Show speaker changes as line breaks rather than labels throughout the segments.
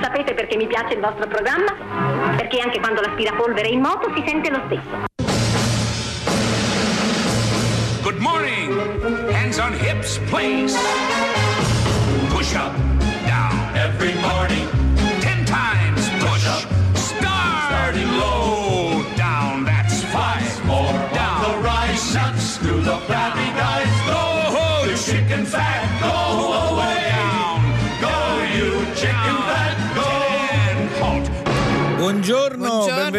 Sapete perché mi piace il vostro programma? Perché anche quando l'aspirapolvere è in moto si sente lo stesso.
Good morning. Hands on hips, please. Push up, down. Every morning.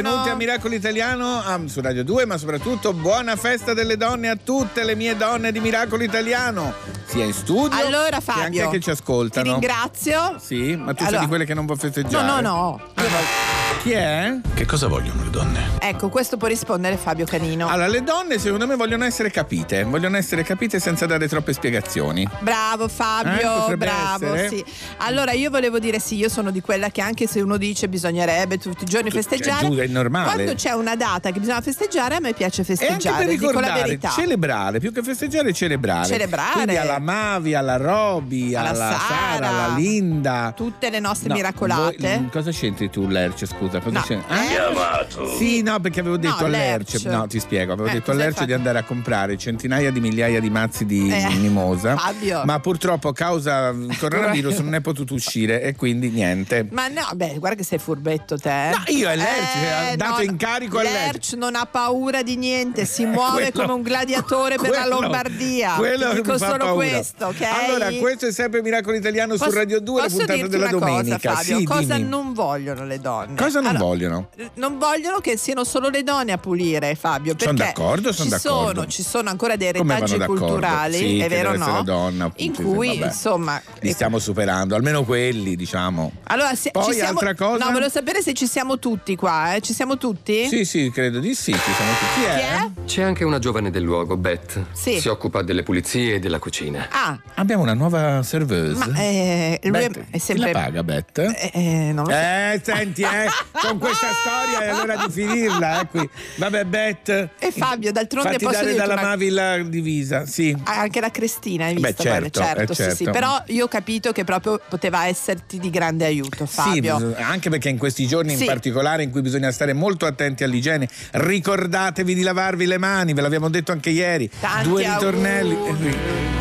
Benvenuti a Miracolo Italiano ah, su Radio 2, ma soprattutto buona festa delle donne a tutte le mie donne di Miracolo Italiano, sia in studio
Allora
che anche
Fabio,
che ci
ti
ascoltano.
ringrazio.
Sì, ma tu sei
Allora-
di quelle che non può festeggiare.
No, no, no.
Chi è?
Che cosa vogliono le donne?
Ecco, questo può rispondere Fabio Canino.
Allora, le donne secondo me vogliono essere capite, vogliono essere capite senza dare troppe spiegazioni.
Bravo
Eh,
Fabio,
potrebbe
bravo,
essere.
sì. Allora io volevo dire sì, io sono di quella che anche se uno dice bisognerebbe tutti i giorni festeggiare,
giusto, è normale.
quando c'è una data che bisogna festeggiare a me piace
E anche
festeggiare,
per
dico la
ricordare,
verità.
celebrare, più che festeggiare, celebrare.
Celebrare.
Quindi alla Mavi, alla Roby,
Alla
alla Sara,
Sara.
alla Linda.
Tutte le nostre
No,
miracolate.
voi- cosa c'entri tu, Lerce? Scusa, cosa
No, eh?
Sì, no, perché avevo detto
No,
a Lerce.
Lerce.
No, ti spiego. Avevo
Eh,
detto a
cos'hai
Lerce di andare a comprare centinaia di migliaia di mazzi di
Eh,
mimosa.
Fabio.
Ma purtroppo, a causa del coronavirus, non è potuto uscire e quindi niente.
Ma no, beh, guarda che sei furbetto te.
No, io e Lerch, eh, dato incarico a Lerch.
Lerch non ha paura di niente, si muove
Quello-
come un gladiatore per la
quello-
Lombardia.
Quello
Ti dico solo
paura.
questo, ok?
Allora, questo è sempre Miracolo Italiano su
Posso-
Radio 2, la puntata della
una
domenica.
Cosa, Fabio,
sì,
cosa non vogliono le donne?
Cosa non
Allora,
vogliono?
Non vogliono che siano solo le donne a pulire, Fabio.
Sono d'accordo, sono
ci
d'accordo.
Sono, ci sono ancora dei retaggi culturali,
Sì,
è vero o no?
donna, appunto,
in cui,
vabbè.
insomma.
Li stiamo superando, almeno quelli, diciamo.
Allora, se-
Poi
ci siamo,
altra cosa?
No, volevo sapere se ci siamo tutti qua, eh? Ci siamo tutti?
Sì, sì, credo di sì, ci siamo tutti. Chi
Chi
è?
è?
C'è anche una giovane del luogo, Beth.
Sì.
Si occupa delle pulizie e della cucina.
Ah,
Abbiamo una nuova serveuse.
ma eh, lui
Beth,
è sempre.
Chi la paga, Beth?
Eh, eh, non lo so.
Eh, senti, eh, con questa storia è l'ora di finirla, eh, qui. Vabbè, Beth.
E Fabio, d'altronde
Fatti
posso
dare dalla
una-
Mavi la divisa, sì.
Anche la Cristina, hai visto?
Beh, certo,
quella?
eh,
sì, sì.
certo.
Però io ho capito che proprio poteva esserti di grande aiuto, Fabio.
Sì, bis- anche perché in questi giorni
Sì.
in particolare in cui bisogna stare molto attenti all'igiene, ricordatevi di lavarvi le mani, ve l'abbiamo detto anche ieri.
Tanti
Due ritornelli.
auguri.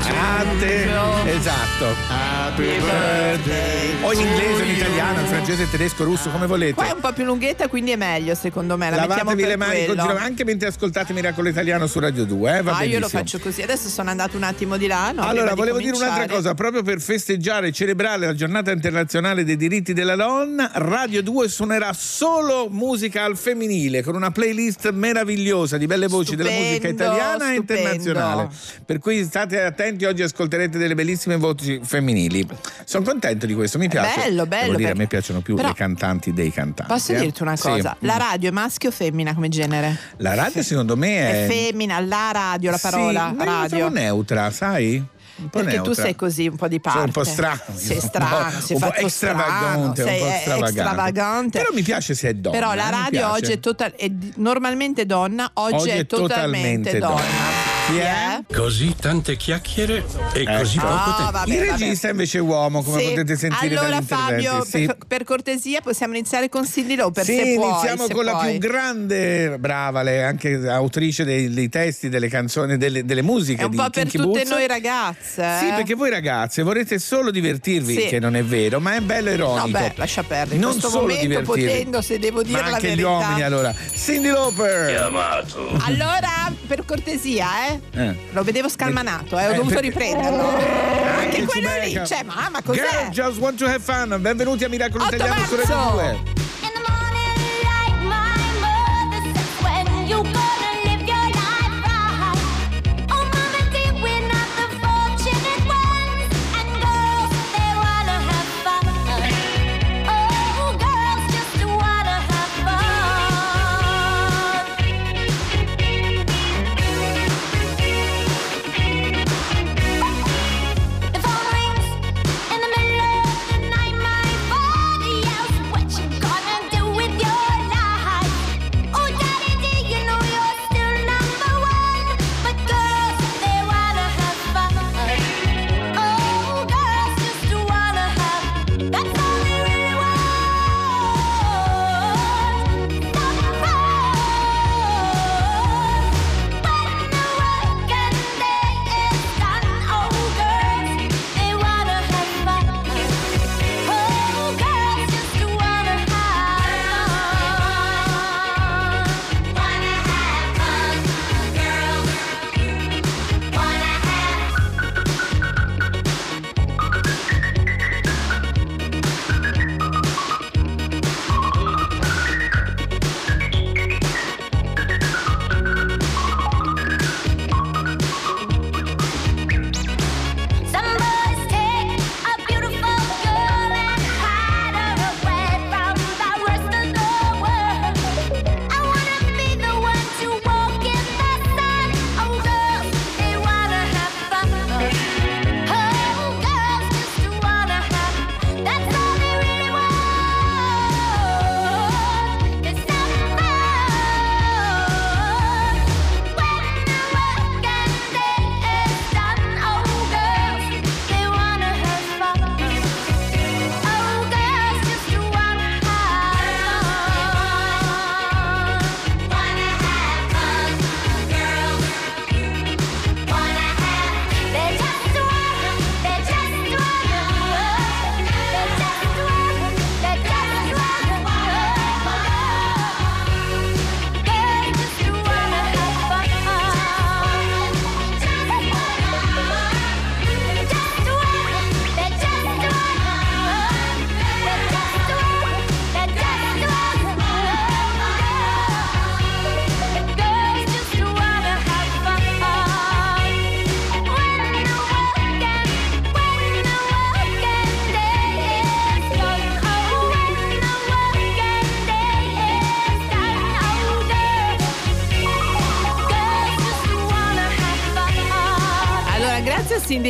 A te. Esatto.
Happy birthday
O in inglese, in italiano, in francese, tedesco, russo, come volete.
Un po' più lunghetta, quindi è meglio, secondo me. La
Lavatevi le mani continuamente, anche mentre ascoltate Miracolo Italiano su Radio 2, eh, va
Ah, io lo
benissimo.
faccio così. Adesso sono andato un attimo di là. no,
allora,
di
volevo dire un'altra
cominciare.
cosa, proprio per festeggiare e celebrare la giornata internazionale dei diritti della donna, Radio 2 suonerà solo musica al femminile con una playlist meravigliosa di belle voci della musica
Stupendo,
italiana e
stupendo.
internazionale. Per cui state attenti, oggi ascolterete delle bellissime voci femminili. Sono contento di questo, mi piace.
bello, bello,
Devo dire, a
perché-
me piacciono più
Però-
le cantanti dei cantanti.
Posso dirti una
Sì.
cosa? La radio è maschio o femmina come genere?
La radio secondo me
È
è...
femmina, la radio, la
Sì,
parola
no,
radio.
sono neutra, sai? Un po'
Perché tu
neutra.
sei così un po' di parte.
Sono un po' strano.
Sei
un
strano,
po',
sei
un po' extravagante,
strano,
un po'
sei
extravagante.
extravagante.
Però mi piace se è donna.
Però la
eh,
radio oggi è, total- è normalmente donna, oggi, è totalmente, donna.
Chi è?
Così tante chiacchiere e così
Ecco.
poco tempo.
vabbè,
Il
vabbè.
regista invece è uomo, come
Sì.
potete sentire
allora. Fabio,
Sì.
per, per cortesia possiamo iniziare con Cindy Lauper
Sì,
se puoi,
iniziamo
se
con la
puoi.
più grande, brava, lei è anche autrice dei, dei testi, delle canzoni, delle, delle musiche
È un
di
po' per
Kinky
tutte
Boots.
noi ragazze. eh?
Sì, perché voi ragazze vorrete solo divertirvi,
Sì.
che non è vero, ma è bello ironico.
No, beh, lascia perdere. In
Non
questo
solo
momento, potendo, se devo dire
ma
la
anche gli
verità.
uomini allora. Cindy Lauper.
Allora, per cortesia, eh.
Eh.
Lo vedevo scalmanato, eh, ho
Eh,
dovuto riprenderlo. Anche
Che
quello lì, cioè, mamma, cos'è?
Girl just want to have fun. Benvenuti a Miracolo
8
Italiano su Radio
marzo.
2.
In the morning, like my mother says, when you gonna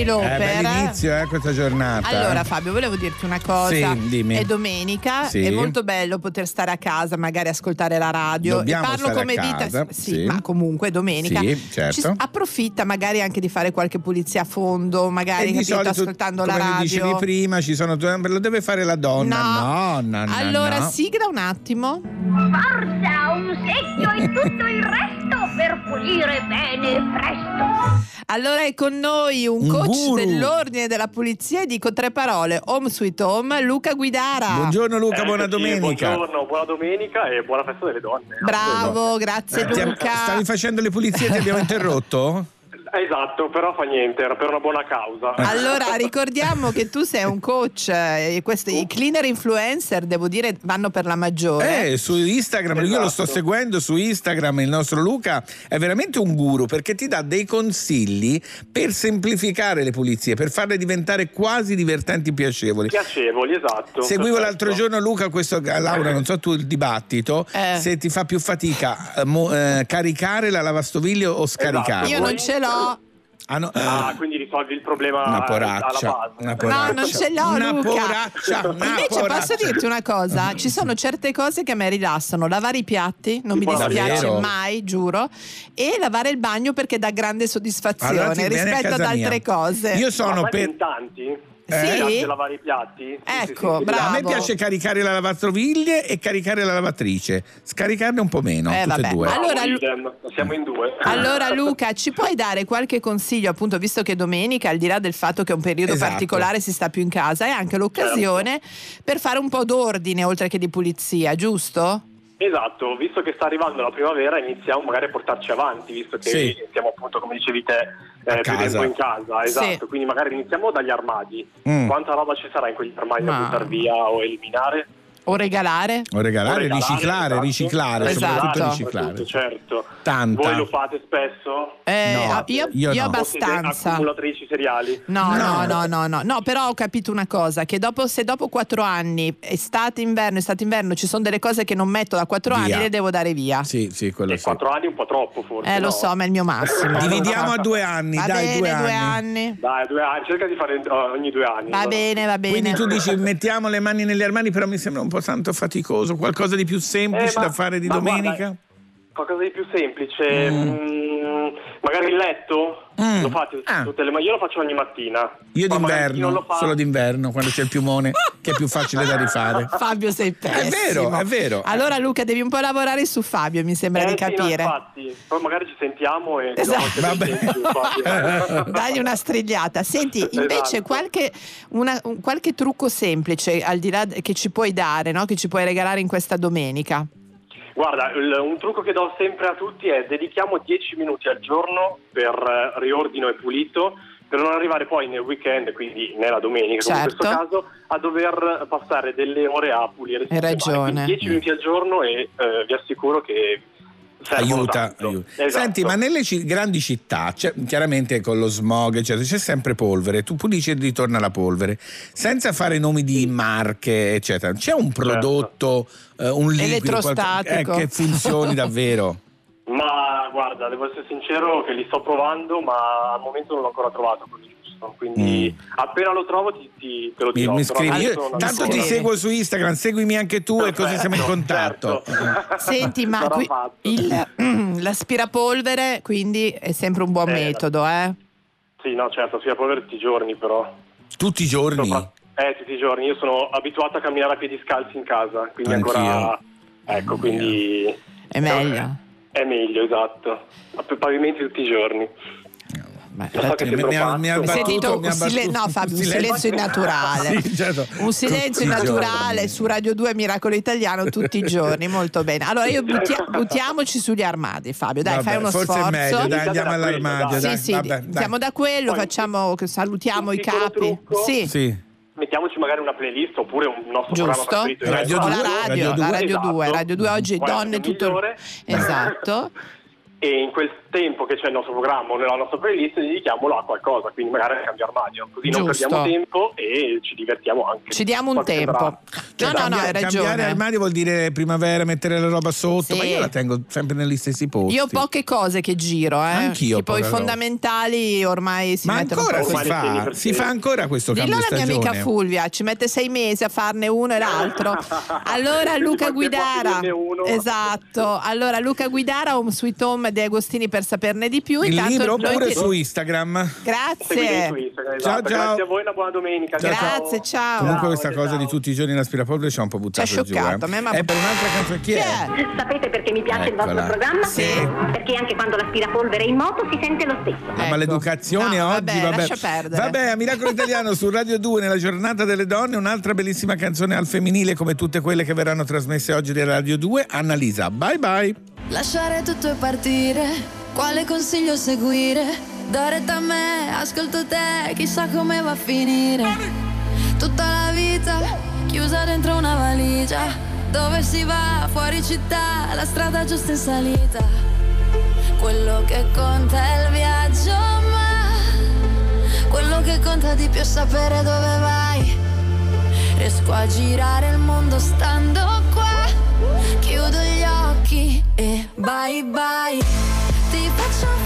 Cindy
Eh, bell'inizio, eh, questa giornata.
Allora Fabio, volevo dirti una cosa.
Sì, dimmi.
È domenica,
Sì.
è molto bello poter stare a casa, magari ascoltare la radio.
Dobbiamo
e parlo
stare a
come
casa,
vita, sì,
sì.
ma comunque è domenica.
Sì, certo.
Ci approfitta magari anche di fare qualche pulizia a fondo, magari capito,
solito,
ascoltando la
come
radio.
dicevi prima, ci sono lo deve fare la donna. No, no, no.
allora
no.
sigla un attimo.
Forza, un secchio e tutto il resto per pulire bene presto.
Allora è con noi un,
Un
coach
guru.
dell'ordine della pulizia e dico tre parole. Home sweet home, Luca Guidara.
Buongiorno Luca, buona
Eccoci,
domenica.
Buongiorno, buona domenica e buona festa delle donne.
Bravo, grazie
Eh,
Luca.
Stavi facendo le pulizie e ti abbiamo interrotto?
Esatto, però fa niente, era per una buona causa.
Allora, ricordiamo che tu sei un coach eh, e questi, i cleaner influencer, devo dire, vanno per la maggiore.
Eh, su Instagram, io lo sto
Esatto.
seguendo su Instagram, il nostro Luca è veramente un guru perché ti dà dei consigli per semplificare le pulizie, per farle diventare quasi divertenti e piacevoli.
Piacevoli, esatto.
Seguivo
perfetto.
l'altro giorno Luca, questo Laura, non so tu il dibattito,
Eh.
se ti fa più fatica eh, mo- eh, caricare la lavastoviglie o scaricare.
Io non ce l'ho.
Ah, no,
Ah, quindi risolvi il problema
una
alla
poraccia,
base.
una poraccia.
No, non ce l'ho,
una
Luca.
poraccia, una
Invece
poraccia.
posso dirti una cosa: ci sono certe cose che a me rilassano. Lavare i piatti, non mi
Tipo
dispiace
davvero?
mai, giuro. E lavare il bagno perché dà grande soddisfazione
Allora
rispetto ad
casa mia.
altre cose.
Io sono per
in
Sì?
Mi piace lavare i piatti? Sì, sì,
Ecco,
sì, sì.
bravo.
A me piace caricare la lavastoviglie e caricare la lavatrice, scaricarne un po' meno,
Eh,
tutte e due.
Allora, Lu-
siamo in due.
Allora Luca, ci puoi dare qualche consiglio, appunto, visto che domenica, al di là del fatto che è un periodo
Esatto.
particolare, si sta più in casa, è anche l'occasione per fare un po' d'ordine oltre che di pulizia, giusto?
Esatto, visto che sta arrivando la primavera iniziamo magari a portarci avanti, visto che
Sì.
siamo appunto, come dicevi te, eh, più tempo in casa, esatto,
Sì.
quindi magari iniziamo dagli armadi.
Mm.
Quanta roba ci sarà in quegli armadi
Ma-
da buttare via o eliminare?
O regalare?
O regalare,
O regalare,
riciclare,
esatto.
riciclare,
Esatto.
soprattutto
Soprattutto,
riciclare.
certo.
Tanta.
Voi lo fate spesso?
Eh,
No,
io,
io
io
no.
Abbastanza.
accumulatrici seriali?
No, no,
No.
no, no, no, no, però ho capito una cosa, che dopo, se dopo quattro anni, estate, inverno, estate, inverno, ci sono delle cose che non metto da quattro
Via.
anni, le devo dare via.
Sì, sì, quello
E
sì.
quattro anni è un po' troppo forse.
Eh, lo so, ma è il mio massimo.
Dividiamo a due anni,
Va
dai,
bene,
due
due
anni.
anni.
Dai, due anni, cerca di fare eh, ogni due anni.
Va bene, va bene.
Quindi tu dici mettiamo le mani negli armadi, però mi sembra un po' tanto faticoso, qualcosa di più semplice
Eh, ma-
da fare di domenica?
guarda, Qualcosa di più semplice, mm, magari il letto,
Mm.
lo fate
Ah.
tutte le ma io lo faccio ogni mattina.
Io
non
d'inverno,
lo fa-
solo d'inverno, quando c'è il piumone, che è più facile da rifare.
Fabio sei pessimo.
vero, è vero.
Allora Luca devi un po' lavorare su Fabio, mi sembra
Eh,
di
sì, no,
capire.
infatti, poi magari ci sentiamo e
Esatto.
Vabbè.
senti, Fabio.
Dagli una strigliata. Senti, invece
Esatto.
qualche, una- un- qualche trucco semplice al di là che ci puoi dare, no? che ci puoi regalare in questa domenica.
Guarda, il- un trucco che do sempre a tutti è dedichiamo 10 minuti al giorno per eh, riordino e pulito per non arrivare poi nel weekend, quindi nella domenica come in
Certo.
questo caso, a dover passare delle ore a pulire.
Hai ragione.
10 minuti al giorno e eh, vi assicuro che
Aiuta,
tanto.
aiuta.
Esatto.
Senti, ma nelle ci- grandi città, c'è- chiaramente con lo smog, eccetera, c'è sempre polvere, tu pulisci e ritorna la polvere, senza fare nomi di marche, eccetera. C'è un prodotto, eh, un liquido qualche- eh, che funzioni davvero?
Ma guarda, devo essere sincero che li sto provando, ma al momento non l'ho ancora trovato quello giusto. Quindi appena lo trovo ti, ti- te lo
Mm. Mi,
dirò.
mi
però
scrivi, io tanto ti seguo su Instagram, seguimi anche tu e così siamo in contatto.
Certo.
Senti, ma qui- il- l'aspirapolvere quindi è sempre un buon
Eh,
metodo, eh?
Sì, no, certo, avere tutti i giorni però.
Tutti i giorni?
Sopra- Eh, tutti i giorni. Io sono abituato a camminare a piedi scalzi in casa, quindi
Anch'io.
ancora... Ecco, quindi...
È meglio.
È meglio, esatto. A pavimenti tutti i giorni.
Mi, ha, battuto,
sentito
mi ha
silen- no, Fabio, un silenzio innaturale.
Sì, certo.
Un silenzio
Tutti i
naturale
giorni.
su Radio 2 Miracolo Italiano tutti i giorni, molto bene. Allora io buttia- buttiamoci sugli armadi, Fabio, dai,
Vabbè,
fai uno
forse
sforzo.
è meglio, dai, andiamo all'armadio.
dai.
Sì, sì,
vabbè, dai.
iniziamo da quello, facciamo, salutiamo i capi. Sì,
Sì.
Mettiamoci magari una playlist oppure un nostro programma
giusto.
preferito.
Radio
O
due,
la radio,
Radio
la
due.
Radio 2,
Esatto.
Radio 2 oggi
Qual è
donne tutto
migliore?
Esatto.
e in quel tempo che c'è il nostro programma o nella nostra playlist dedichiamolo a qualcosa, quindi magari a cambiare armadio, così non
Giusto.
perdiamo tempo e ci divertiamo anche.
Ci diamo un tempo.
brano.
No, no, no, hai
Cambiare
ragione.
armadio vuol dire primavera, mettere la roba sotto,
Sì.
ma io la tengo sempre negli stessi posti.
Io ho poche cose che giro, eh.
Anch'io
Tipo i fondamentali ormai si
Ma
mettono
ancora si fa? Si fa ancora questo
Dillo
cambio
alla mia amica Fulvia, ci mette sei mesi a farne uno e l'altro. Allora Luca Guidara, esatto. Allora Luca Guidara, un sweet home di Agostini per saperne di più.
Il
Intanto
libro oppure
ti-
su Instagram.
Grazie.
Su Instagram,
Ciao,
esatto.
ciao.
Grazie a voi, una buona domenica.
Ciao, ciao.
Grazie, ciao.
Comunque
Ciao,
questa
ciao.
cosa di tutti i giorni l'aspirapolvere ci ha un po' buttato
Ci ha
giù. eh.
a me m'ha-
È per un'altra canzone. Chi, è?
Sapete perché mi piace il vostro
Eccola.
programma?
Sì.
Perché anche quando l'aspirapolvere è in moto si sente lo stesso.
La
Ecco.
maleducazione
No,
oggi,
vabbè,
vabbè.
lascia perdere.
Vabbè, a Miracolo Italiano su Radio 2 nella giornata delle donne, un'altra bellissima canzone al femminile come tutte quelle che verranno trasmesse oggi da Radio 2. Annalisa, bye bye.
Lasciare tutto e partire, quale consiglio seguire? Da retta a me, ascolto te, chissà come va a finire. Tutta la vita chiusa dentro una valigia, dove si va, fuori città, la strada giusta in salita. Quello che conta è il viaggio, ma quello che conta di più è sapere dove vai. Riesco a girare il mondo stando qua. Chiudo gli occhi e bye bye. Ti faccio fare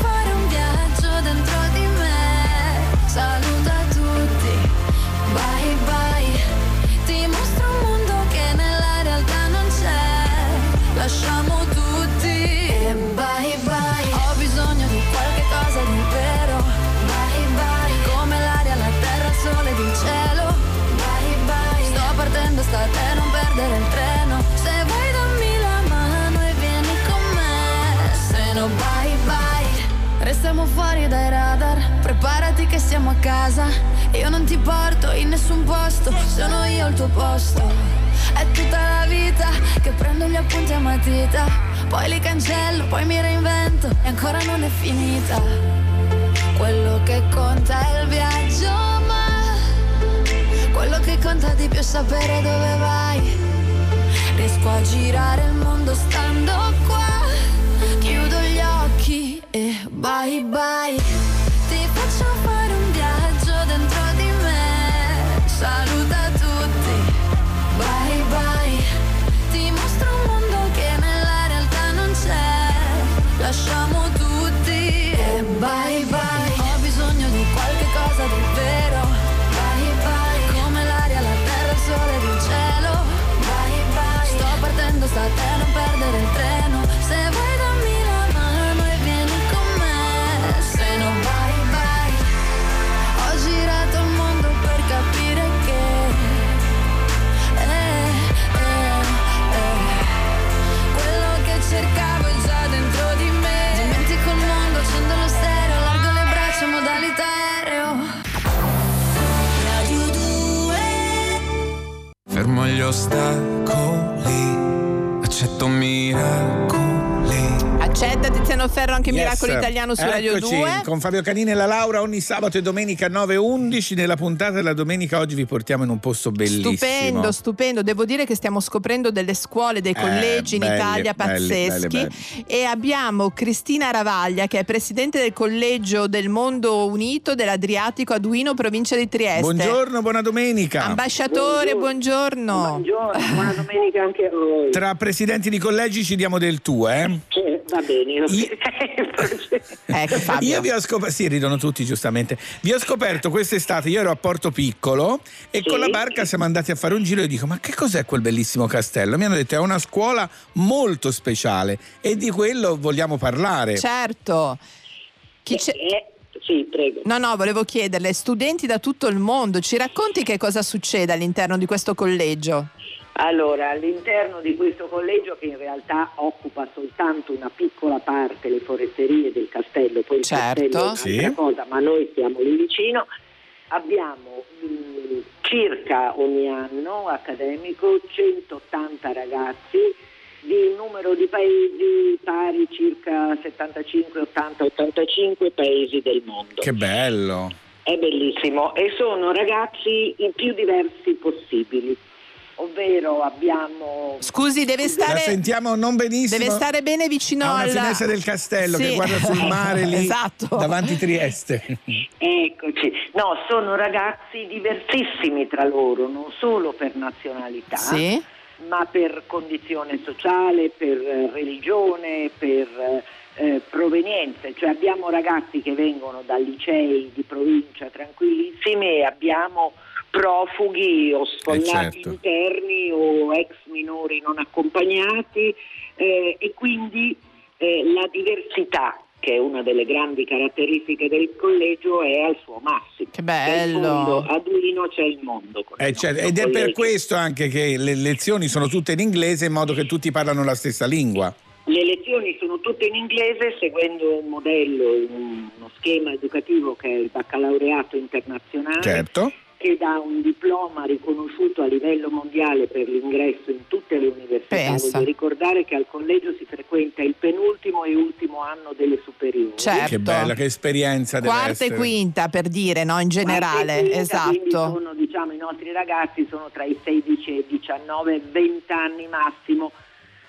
bye. Restiamo fuori dai radar. Preparati che siamo a casa. Io non ti porto in nessun posto. Sono io al tuo posto. È tutta la vita che prendo gli appunti a matita. Poi li cancello, poi mi reinvento. E ancora non è finita. Quello che conta è il viaggio, ma quello che conta di più è sapere dove vai. Riesco a girare il mondo stando qua. Chiudo e bye bye. Ti faccio fare un viaggio dentro di me. Saluta tutti. Bye bye. Ti mostro un mondo che nella realtà non c'è. Lasciamo tutti e bye.
Gli ostacoli, accetto miracoli.
Accetta Tiziano Ferro anche
Yes.
Miracolo Italiano su Radio
Eccoci,
2.
Con Fabio Canini e la Laura ogni sabato e domenica 9 e 11. Nella puntata della domenica oggi vi portiamo in un posto bellissimo.
Stupendo, stupendo. Devo dire che stiamo scoprendo delle scuole, dei
Eh,
collegi in
belli,
Italia
belli,
pazzeschi.
belli,
E abbiamo Cristina Ravaglia, che è presidente del collegio del Mondo Unito dell'Adriatico a Duino, provincia di Trieste.
Buongiorno, buona domenica.
Ambasciatore, buongiorno.
Buongiorno, buona domenica anche a voi.
Tra presidenti di collegi ci diamo del tu, eh?
Sì, va bene.
Ecco Fabio.
Io vi ho scoperto, sì, ridono tutti giustamente. Vi ho scoperto quest'estate, io ero a Porto Piccolo e con la barca siamo andati a fare un giro e dico: Ma che cos'è quel bellissimo castello? Mi hanno detto: È una scuola molto speciale e di quello vogliamo parlare.
Certo. Chi c'è-
Sì, prego.
No, no, volevo chiederle, studenti da tutto il mondo, ci racconti che cosa succede all'interno di questo collegio?
Allora, all'interno di questo collegio che in realtà occupa soltanto una piccola parte, le foresterie del castello, poi il
Certo.
castello è un'altra
Sì.
cosa, ma noi stiamo lì vicino, abbiamo mh, circa ogni anno accademico 180 ragazzi di un numero di paesi pari circa 75, 80, 85 paesi del mondo.
Che bello.
È bellissimo e sono ragazzi i più diversi possibili. Ovvero abbiamo
Scusi, deve
La
stare,
sentiamo non benissimo.
deve stare bene vicino
a una
al
finestra del castello
Sì.
che guarda sul mare lì
Esatto.
davanti Trieste.
Eccoci, no, sono ragazzi diversissimi tra loro, non solo per nazionalità,
Sì.
ma per condizione sociale, per eh, religione, per eh, provenienze. Cioè abbiamo ragazzi che vengono da licei di provincia tranquillissimi e abbiamo profughi o sfollati
certo.
interni o ex minori non accompagnati eh, e quindi eh, la diversità che è una delle grandi caratteristiche del collegio è al suo massimo.
Che bello.
mondo, a Duino c'è il mondo.
Eh, certo, ed è per
collegio.
questo anche che le lezioni sono tutte in inglese in modo che tutti parlano la stessa lingua.
Le lezioni sono tutte in inglese seguendo un modello, uno schema educativo che è il baccalaureato internazionale.
Certo.
Che dà un diploma riconosciuto a livello mondiale per l'ingresso in tutte le università.
Pensa.
Voglio ricordare che al collegio si frequenta il penultimo e ultimo anno delle superiori.
Certo.
Che bella, che esperienza deve
Quarta
essere.
e quinta per dire, no? In generale,
quinta, quindi
esatto.
Sono, diciamo, I nostri ragazzi sono tra i 16 e i 19, 20 anni massimo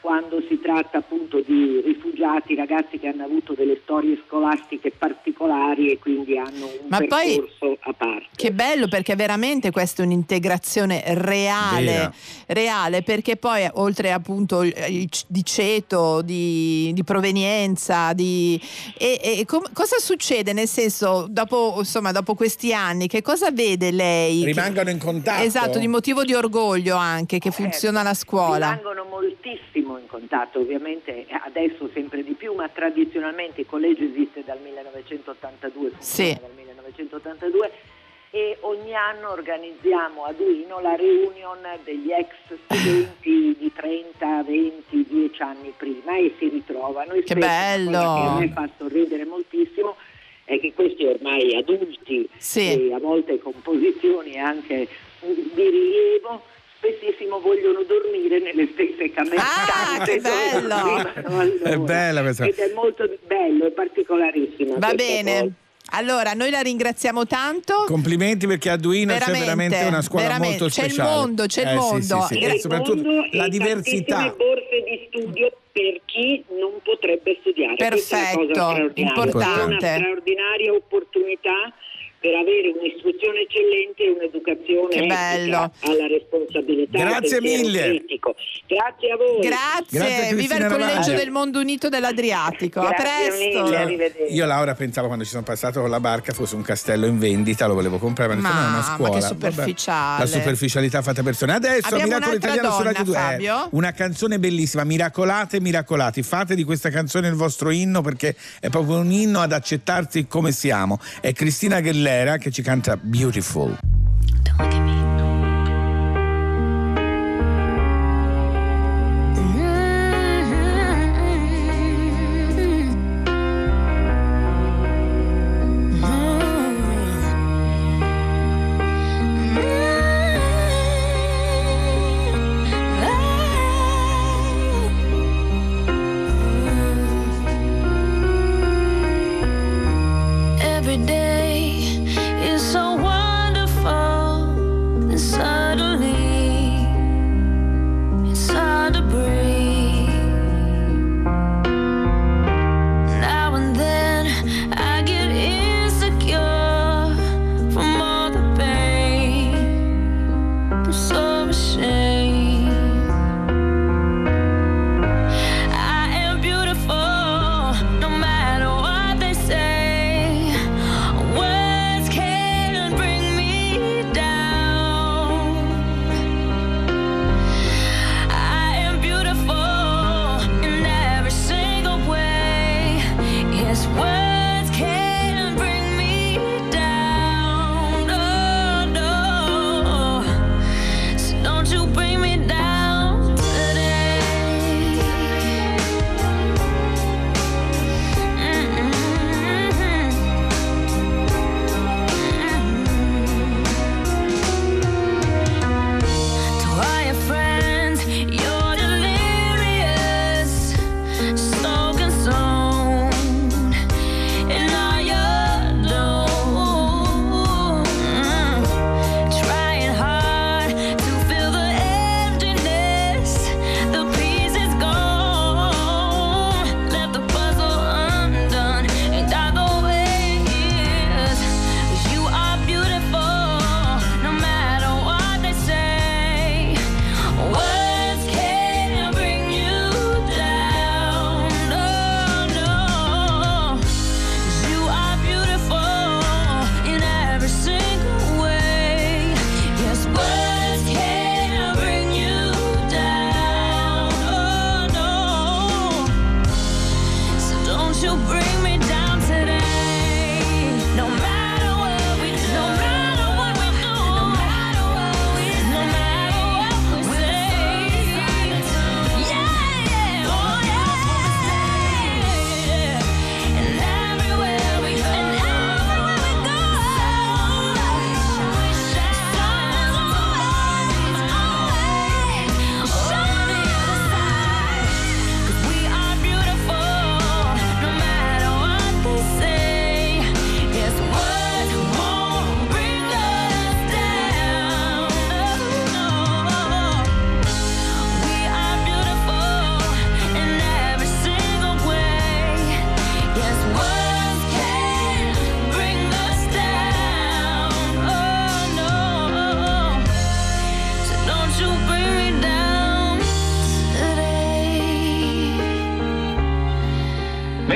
quando si tratta appunto di rifugiati, ragazzi che hanno avuto delle storie scolastiche particolari e quindi hanno un
Ma poi-
percorso a parte.
Che bello perché veramente questa è un'integrazione reale, reale perché poi oltre appunto il- il c- di ceto, di, di provenienza, di, e, e com- cosa succede nel senso dopo, insomma, dopo questi anni, che cosa vede lei? che-
Rimangono in contatto.
Esatto, di motivo di orgoglio anche che funziona la scuola.
Rimangono moltissimo contatto, ovviamente adesso sempre di più, ma tradizionalmente il collegio esiste dal 1982, funziona
Sì.
dal 1982 e ogni anno organizziamo a Duino la reunion degli ex studenti di 30, 20, 10 anni prima e si ritrovano. E
Che bello!
Che a me fa sorridere moltissimo è che questi ormai adulti
Sì.
e a volte con posizioni anche di rilievo spessissimo vogliono dormire nelle stesse camere
Ah, che bello!
È bella questa-
ed è molto bello, è particolarissima
Va bene.
cosa.
Allora, noi la ringraziamo tanto.
Complimenti perché a Duino c'è
Veramente,
veramente una scuola
veramente.
molto
C'è il
speciale.
mondo, c'è il
Eh, sì,
mondo.
sì, sì.
C'è
E
il
soprattutto
mondo
la
e
diversità.
borse di studio per chi non potrebbe studiare. Questa è una cosa
Perfetto,
straordinaria.
importante.
È una straordinaria opportunità per avere un'istruzione eccellente e un'educazione
Che
alla responsabilità.
Grazie mille.
Grazie a voi.
Grazie,
Grazie,
viva il collegio
Ravaglia.
del mondo unito dell'Adriatico. A presto.
mille, arrivederci.
Io Laura pensavo quando ci sono passato con la barca fosse un castello in vendita, lo volevo comprare, ma,
Ma-
no, è una
ma
scuola.
che
Vabbè,
superficiale.
la superficialità fatta persone. Adesso
Abbiamo
Miracolo Italiano su
donna,
Radio 2
Fabio.
una canzone bellissima, Miracolate Miracolati. Fate di questa canzone il vostro inno perché è proprio un inno ad accettarsi come siamo. È Cristina Aguilera che ci canta Beautiful.
Day is so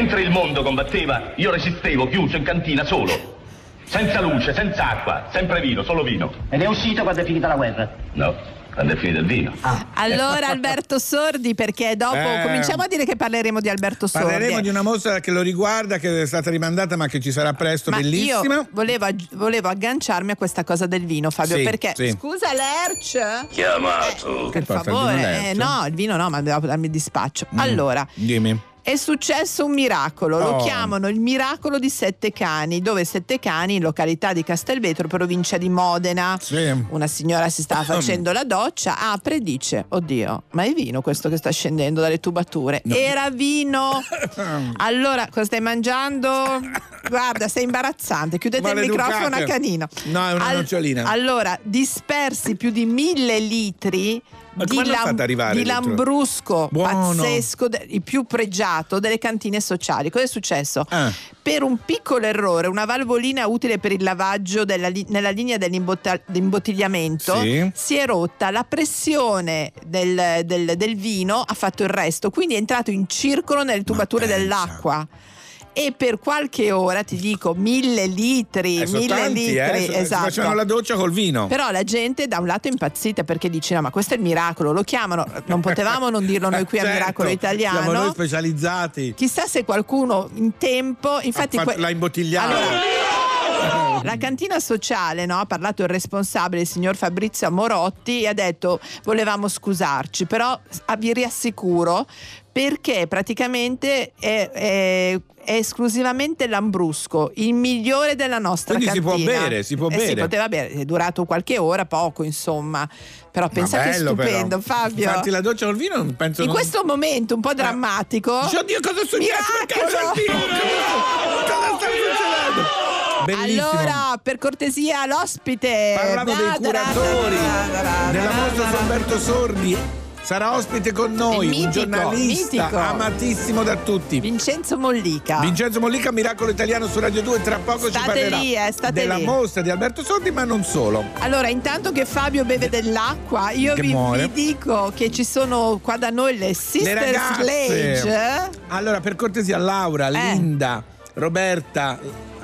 Mentre il mondo combatteva, io resistevo chiuso in cantina solo. Senza luce, senza acqua, sempre vino, solo vino.
Ed è uscito quando è finita la guerra?
No, quando è finito il vino.
Allora Alberto Sordi, perché dopo
Eh.
cominciamo a dire che parleremo di Alberto Sordi.
Parleremo di una mostra che lo riguarda, che è stata rimandata, ma che ci sarà presto,
Ma
bellissima.
io volevo, volevo agganciarmi a questa cosa del vino, Fabio,
Sì,
perché
sì.
scusa Lerch.
Chiamato.
Per favore, eh, no, il vino no, ma devo darmi il dispaccio.
Mm.
Allora,
Dimmi.
È successo un miracolo, lo
Oh.
chiamano il miracolo di Sette Cani, dove Sette Cani, in località di Castelvetro, provincia di Modena. Una signora si stava facendo la doccia, apre e dice: Oddio, ma è vino questo che sta scendendo dalle tubature? Era vino! Allora, cosa stai mangiando? Guarda, sei imbarazzante. Chiudete il
Maleducate.
microfono a canino.
No, è una nocciolina.
Allora, dispersi più di mille litri
Ma
di,
arrivare
di lambrusco
Buono.
pazzesco, de- il più pregiato delle cantine sociali. Cosa è successo?
Ah.
Per un piccolo errore, una valvolina utile per il lavaggio li- nella linea dell'imbottigliamento
Sì.
si è rotta, la pressione del, del- del vino ha fatto il resto, quindi è entrato in circolo nelle tubature dell'acqua. E per qualche ora, ti dico, mille litri,
Eh,
mille
tanti,
litri,
eh, si- si
esatto.
facevano la doccia col vino.
Però la gente da un lato è impazzita perché dice: No, ma questo è il miracolo, lo chiamano, non potevamo non dirlo noi qui a
Certo,
Miracolo Italiano.
Siamo noi specializzati.
Chissà se qualcuno in tempo, infatti,
Ha fatto-
que-
l'ha imbottigliato.
Allora, la cantina sociale no? ha parlato il responsabile, il signor Fabrizio Morotti, e ha detto volevamo scusarci, però ah, vi riassicuro perché praticamente è, è- è esclusivamente l'ambrusco, il migliore della nostra
Quindi si può
cantina.
bere, si può
Eh
bere.
si poteva bere, è durato qualche ora, poco insomma, però pensa
Ma
che
bello,
stupendo
però.
Fabio.
Farti la doccia col vino penso
In
non-
questo momento un po' drammatico.
Dici, oddio, cosa è successo? Cosa sta succedendo? Bellissimo.
Allora, per cortesia, l'ospite.
Parlavo dei
Da,
curatori
da, da, da,
della mostra Alberto Sordi. Sarà ospite con noi,
mitico,
un giornalista
mitico.
amatissimo da tutti.
Vincenzo Mollica.
Vincenzo Mollica, Miracolo Italiano su Radio 2. Tra poco ci
State
parlerà
lì, eh, state
della
lì.
mostra di Alberto Sordi, ma non solo.
Allora, intanto che Fabio beve dell'acqua, io vi, vi dico che ci sono qua da noi le
Le
Sister
ragazze.
Slage.
Allora, per cortesia, Laura, Linda, Roberta,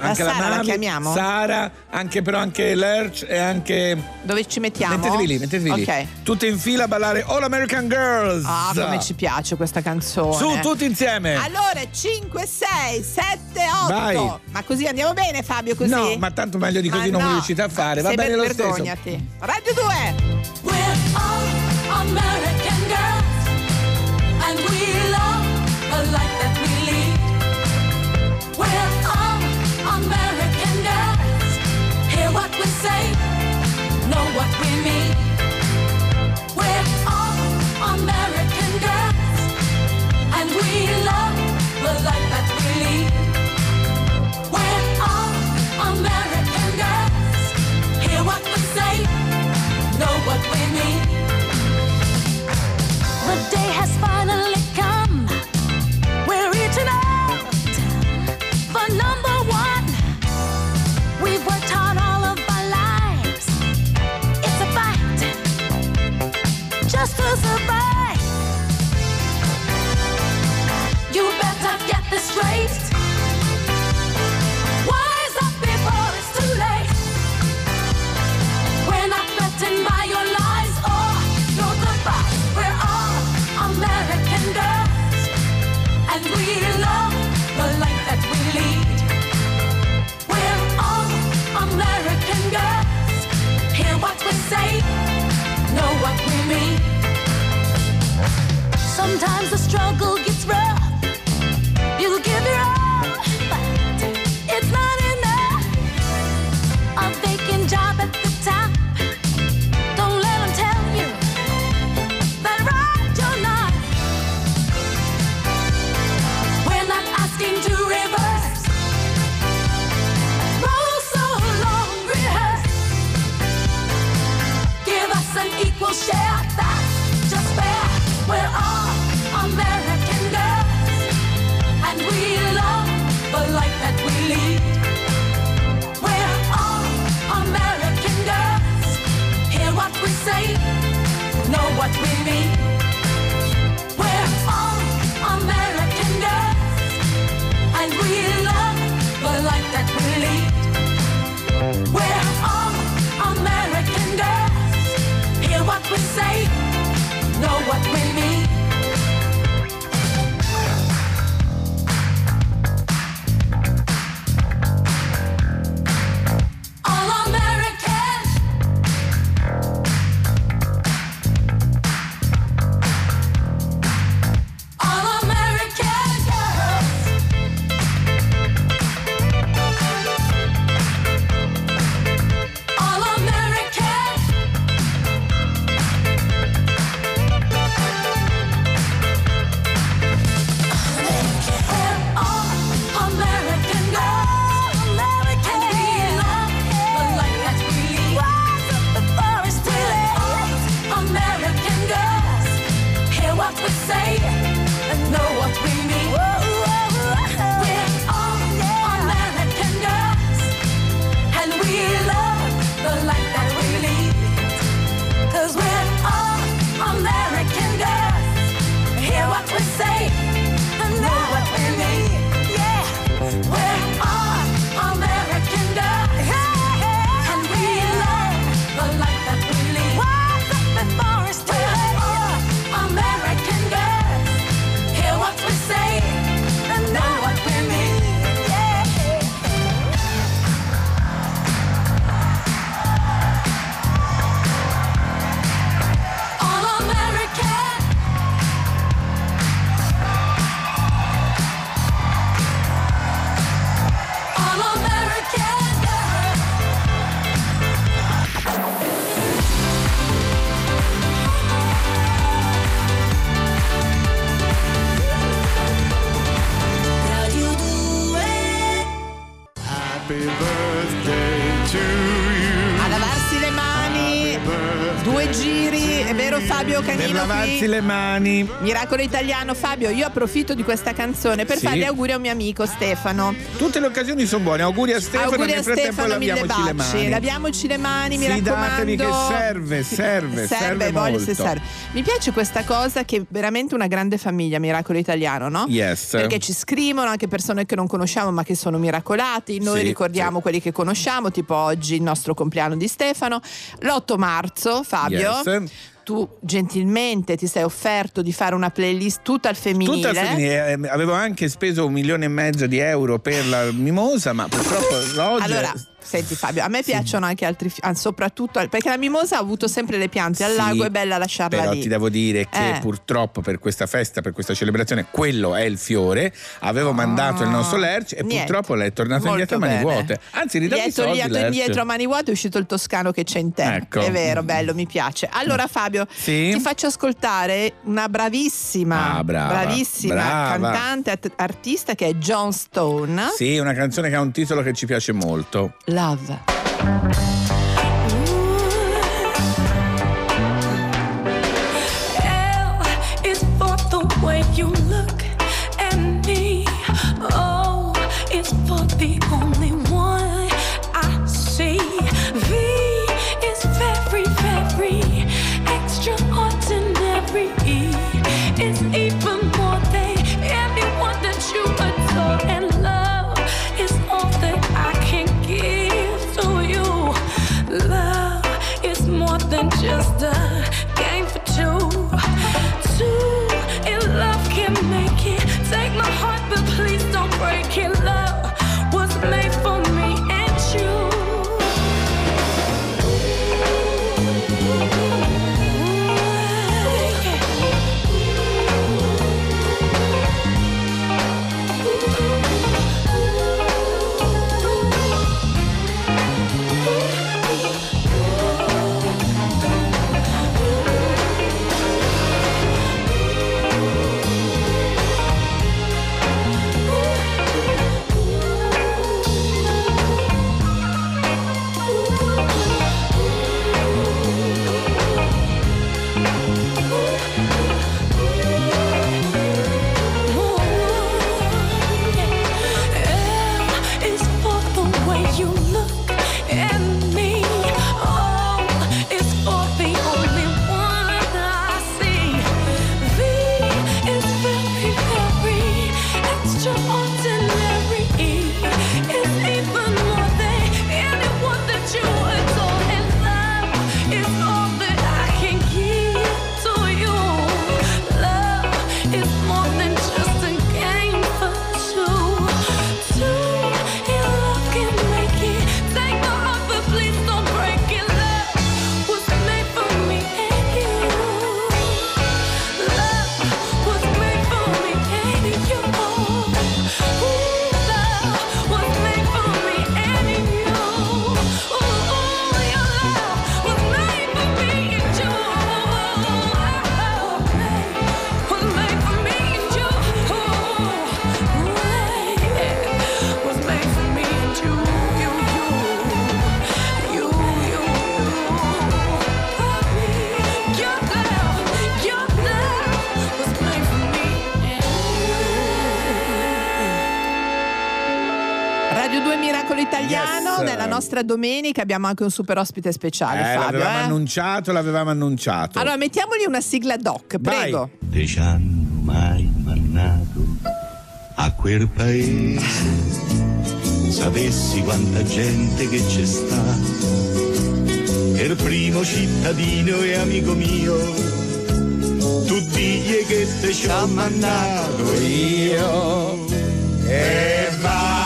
anche la,
Sara la
Mavi,
chiamiamo?
Sara, anche però anche Lerch e anche.
Dove ci mettiamo?
Mettetevi lì, mettetevi
Ok.
lì. Tutte in fila a ballare All American Girls.
Ah, come ci piace questa canzone.
Su, tutti insieme.
Allora, 5, 6, 7, 8.
Vai.
Ma così andiamo bene, Fabio? Così?
No, ma tanto meglio di così
Ma
non
no.
riuscite a fare. Va
Sei
bene lo stesso.
vergognati. Radio 2.
We're all American girls, and we love the life
Le mani.
Miracolo italiano Fabio, io approfitto di questa canzone per
Sì.
fare gli auguri a un mio amico Stefano.
Tutte le occasioni sono buone. Auguri a Stefano.
auguri a Stefano, mille baci.
mani.
Laviamoci le mani, mi
Fidatevi
raccomando.
che serve, serve, serve
voglio se
molto.
serve. Mi piace questa cosa che è veramente una grande famiglia, Miracolo Italiano, no?
Yes.
Perché ci scrivono anche persone che non conosciamo ma che sono miracolati. Noi
Sì,
ricordiamo quelli che conosciamo, tipo oggi il nostro compleanno di Stefano. L'8 marzo, Fabio.
Yes.
Tu gentilmente ti sei offerto di fare una playlist tutta al femminile.
Tutta al femminile. Eh, Avevo anche speso un milione e mezzo di euro per la mimosa, ma purtroppo oggi.
Allora, senti Fabio, a me piacciono anche altri, fi- ah, soprattutto perché la mimosa ha avuto sempre le piante al
Sì,
lago, è bella lasciarla
Però
lì.
ti devo dire che
Eh.
purtroppo per questa festa, per questa celebrazione, quello è il fiore. Avevo mandato il nostro Lerch e
Ah, Niente.
purtroppo lei è tornato
Molto
indietro a mani vuote. Anzi, ridammi i soldi, Lerch.
indietro a mani vuote è uscito il toscano che c'è in te.
Ecco.
È vero, bello, mi piace. Allora Fabio,
Sì?
ti faccio ascoltare una bravissima,
Ah, brava,
bravissima
brava.
cantante, at- artista che è John Stone.
Sì, una canzone che ha un titolo che ci piace molto.
Love. brava. Nostra domenica abbiamo anche un super ospite speciale,
Eh,
Fabio.
l'avevamo
eh.
annunciato, l'avevamo annunciato.
Allora mettiamogli una sigla doc, prego.
Te ci hanno mai mannato a quel paese. Sapessi quanta gente che c'è sta. Il primo cittadino e amico mio. Tu digli che te ci ho mandato io. E va.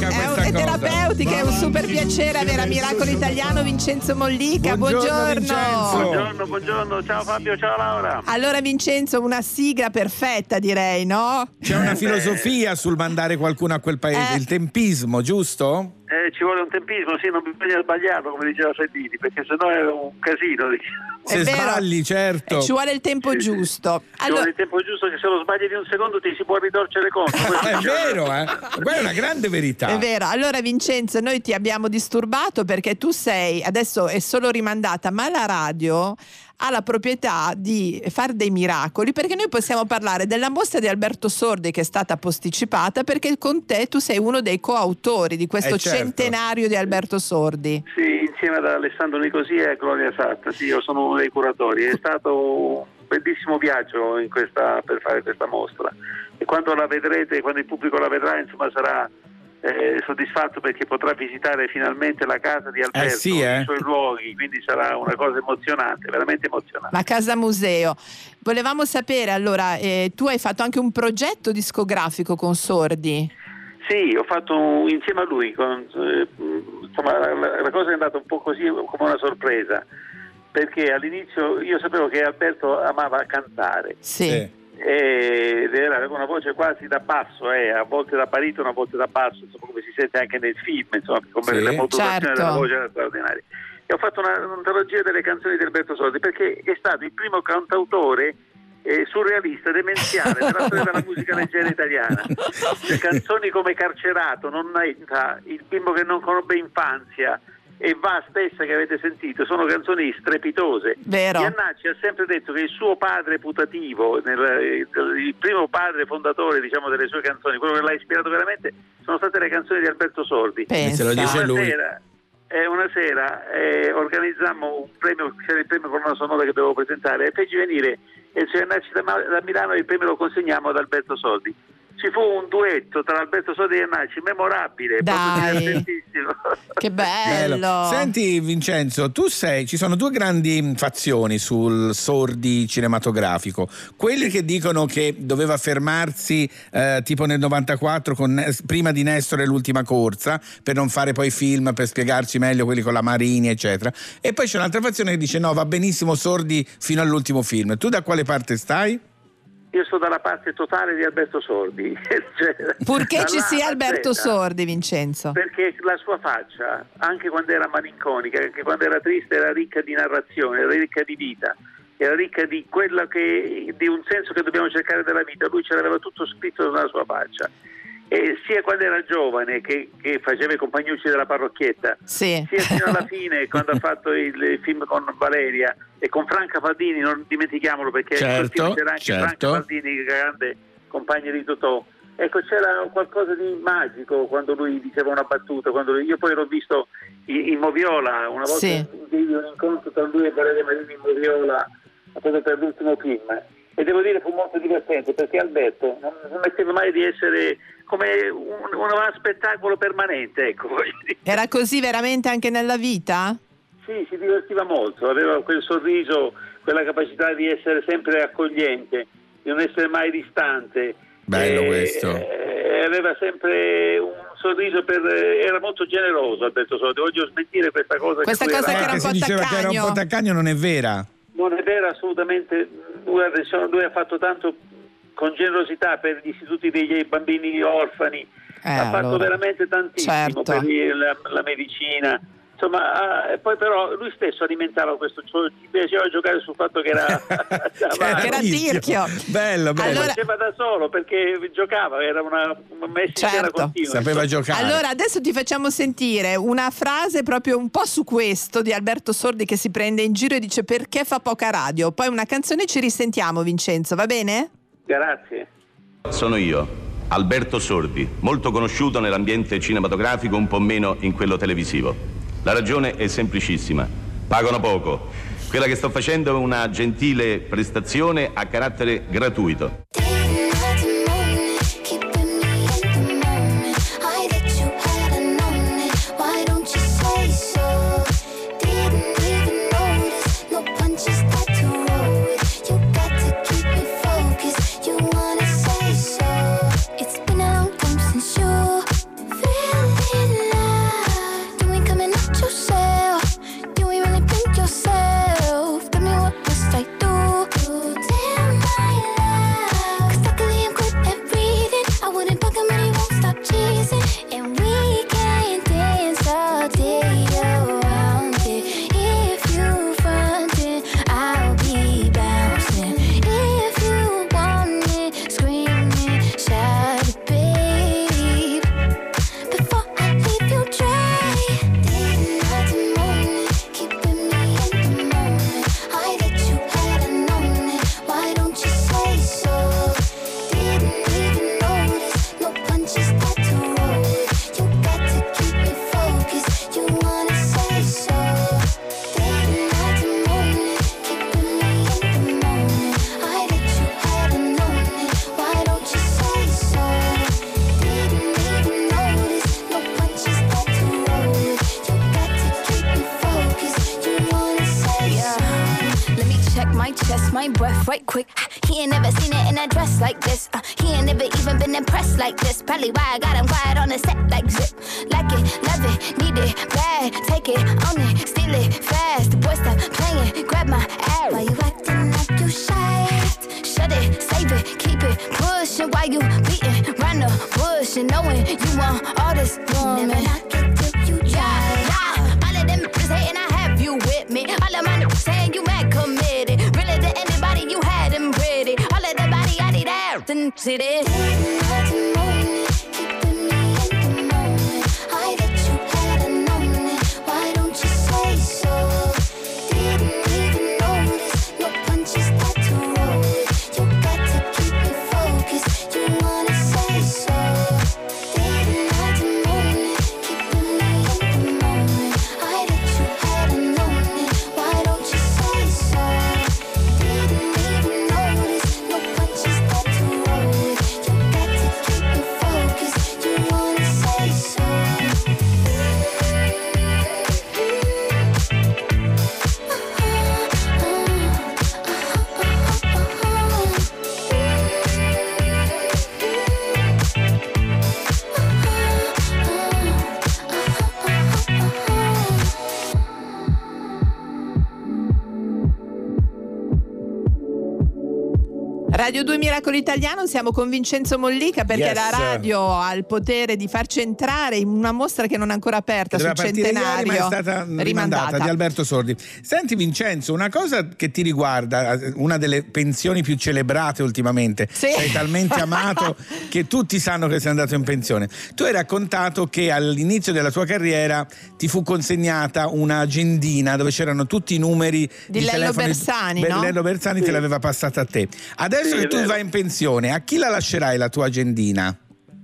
È terapeutica
è, un-
questa
è
cosa.
terapeutica, è un super piacere avere a Miracolo Italiano Vincenzo Mollica.
Buongiorno,
Buongiorno.
Buongiorno, buongiorno, ciao Fabio, ciao Laura.
Allora Vincenzo, una sigla perfetta direi, no?
C'è una filosofia sul mandare qualcuno a quel paese,
Eh.
il tempismo, giusto?
Eh, ci vuole un tempismo, sì, non bisogna sbagliarlo come diceva Salvini, perché sennò è un casino. diciamo.
Se sbagli, certo.
Eh, ci vuole il tempo giusto.
Ci
Allora,
vuole il tempo giusto che se lo sbagli di un secondo ti si può ritorcere contro.
È
diciamo.
vero, eh? Quella è una grande verità.
È vero, allora Vincenzo, noi ti abbiamo disturbato perché tu sei, adesso è solo rimandata, ma la radio ha la proprietà di fare dei miracoli perché noi possiamo parlare della mostra di Alberto Sordi che è stata posticipata perché con te tu sei uno dei coautori di questo
Eh, certo.
centenario di Alberto Sordi.
Sì, insieme ad Alessandro Nicosia e Gloria Satta, sì, io sono uno dei curatori. È stato un bellissimo viaggio in questa- per fare questa mostra e quando la vedrete, quando il pubblico la vedrà, insomma sarà eh, soddisfatto perché potrà visitare finalmente la casa di Alberto,
sì, eh.
i suoi luoghi, quindi sarà una cosa emozionante, veramente emozionante.
La casa museo. Volevamo sapere allora, eh, tu hai fatto anche un progetto discografico con Sordi.
Sì, ho fatto un- insieme a lui, con- eh, insomma la, la- la cosa è andata un po' così come una sorpresa, perché all'inizio io sapevo che Alberto amava cantare.
Sì.
Ed era aveva una voce quasi da basso, eh, a volte da baritono, a volte da basso, insomma, come si sente anche nel film, insomma, come
Sì.
la modulazione
Certo.
della voce era straordinaria. E ho fatto una- un'antologia delle canzoni di Alberto Sordi perché è stato il primo cantautore eh, surrealista, demenziale della storia della musica leggera italiana. Cioè, canzoni come Carcerato, Nonnetta, Il bimbo che non conobbe infanzia e Va stessa che avete sentito, sono canzoni strepitose.
Vero.
Iannacci ha sempre detto che il suo padre putativo, nel- il primo padre fondatore diciamo, delle sue canzoni, quello che l'ha ispirato veramente, sono state le canzoni di Alberto Sordi.
Pensa. Se lo dice
una
lui.
Sera, eh, una sera eh, organizzammo un premio, c'era il premio colonna sonora che dovevo presentare e feci venire il signor Iannacci da, da Milano e il premio lo consegniamo ad Alberto Sordi. Ci fu un duetto tra Alberto Sordi e Iannacci memorabile,
Dai.
divertentissimo.
Che bello.
Senti Vincenzo, tu sei, ci sono due grandi fazioni sul sordi cinematografico, quelli che dicono che doveva fermarsi eh, tipo nel 94 con prima di Nestore l'ultima corsa per non fare poi film per spiegarci meglio quelli con la Marini eccetera e poi c'è un'altra fazione che dice no va benissimo sordi fino all'ultimo film, tu da quale parte stai?
Io sto dalla parte totale di Alberto Sordi. Cioè,
Purché ci sia Alberto
Z.
Sordi, Vincenzo.
Perché la sua faccia, anche quando era malinconica, anche quando era triste, era ricca di narrazione, era ricca di vita, era ricca di quello che, di un senso che dobbiamo cercare della vita. Lui ce l'aveva tutto scritto nella sua faccia. E sia quando era giovane che, che faceva i compagnucci della parrocchietta,
Sì.
sia fino alla fine quando ha fatto il film con Valeria e con Franca Faldini, non dimentichiamolo perché
Certo,
film c'era anche
certo.
Franca Faldini, grande compagna di Totò. Ecco, c'era qualcosa di magico quando lui diceva una battuta. Quando lui- io poi l'ho visto in, in Moviola, una volta
Sì.
un incontro tra lui e Valeria Marini in Moviola, proprio per l'ultimo film. E devo dire fu molto divertente perché Alberto non smetteva mai di essere come un, un spettacolo permanente, ecco.
Era così veramente anche nella vita?
Sì, si divertiva molto, aveva quel sorriso, quella capacità di essere sempre accogliente, di non essere mai distante.
Bello
Eh,
questo.
eh, aveva sempre un sorriso per... eh, era molto generoso Alberto Sordi, voglio smentire questa cosa.
Questa
lui
cosa
era-
che era un
si
po'
diceva che era un po'
taccagno
non è vera.
Non è vero assolutamente, lui ha fatto tanto con generosità per gli istituti dei bambini orfani,
Eh,
ha fatto
allora.
veramente tantissimo
Certo.
per la, la medicina. Insomma, ah, e poi però lui stesso alimentava questo, cioè, gli piaceva giocare sul fatto che era,
Che era tirchio.
Bello, bello.
lo faceva da solo perché giocava, era una, una mestiera
Certo.
continua.
Sapeva
insomma.
giocare.
Allora, adesso ti facciamo sentire una frase proprio un po' su questo di Alberto Sordi che si prende in giro e dice perché fa poca radio. Poi una canzone e ci risentiamo, Vincenzo, va bene?
Grazie.
Sono io, Alberto Sordi, molto conosciuto nell'ambiente cinematografico, un po' meno in quello televisivo. La ragione è semplicissima. Pagano poco. Quella che sto facendo è una gentile prestazione a carattere gratuito.
Miracolo Italiano, siamo con Vincenzo Mollica perché
Yes.
la radio ha il potere di farci entrare in una mostra che non è ancora aperta
Doveva
sul
ieri,
centenario.
ma è stata rimandata di Alberto Sordi. Senti Vincenzo, una cosa che ti riguarda, una delle pensioni più celebrate ultimamente, sei talmente amato che tutti sanno che sei andato in pensione. Tu hai raccontato che all'inizio della tua carriera ti fu consegnata un'agendina dove c'erano tutti i numeri
Di
di,
Lello
telefoni.
Bersani,
Beh,
no?
Lello Bersani te
Sì.
l'aveva passata a te. Adesso
Sì,
che tu
vero.
vai in pensione, a chi la lascerai la tua agendina?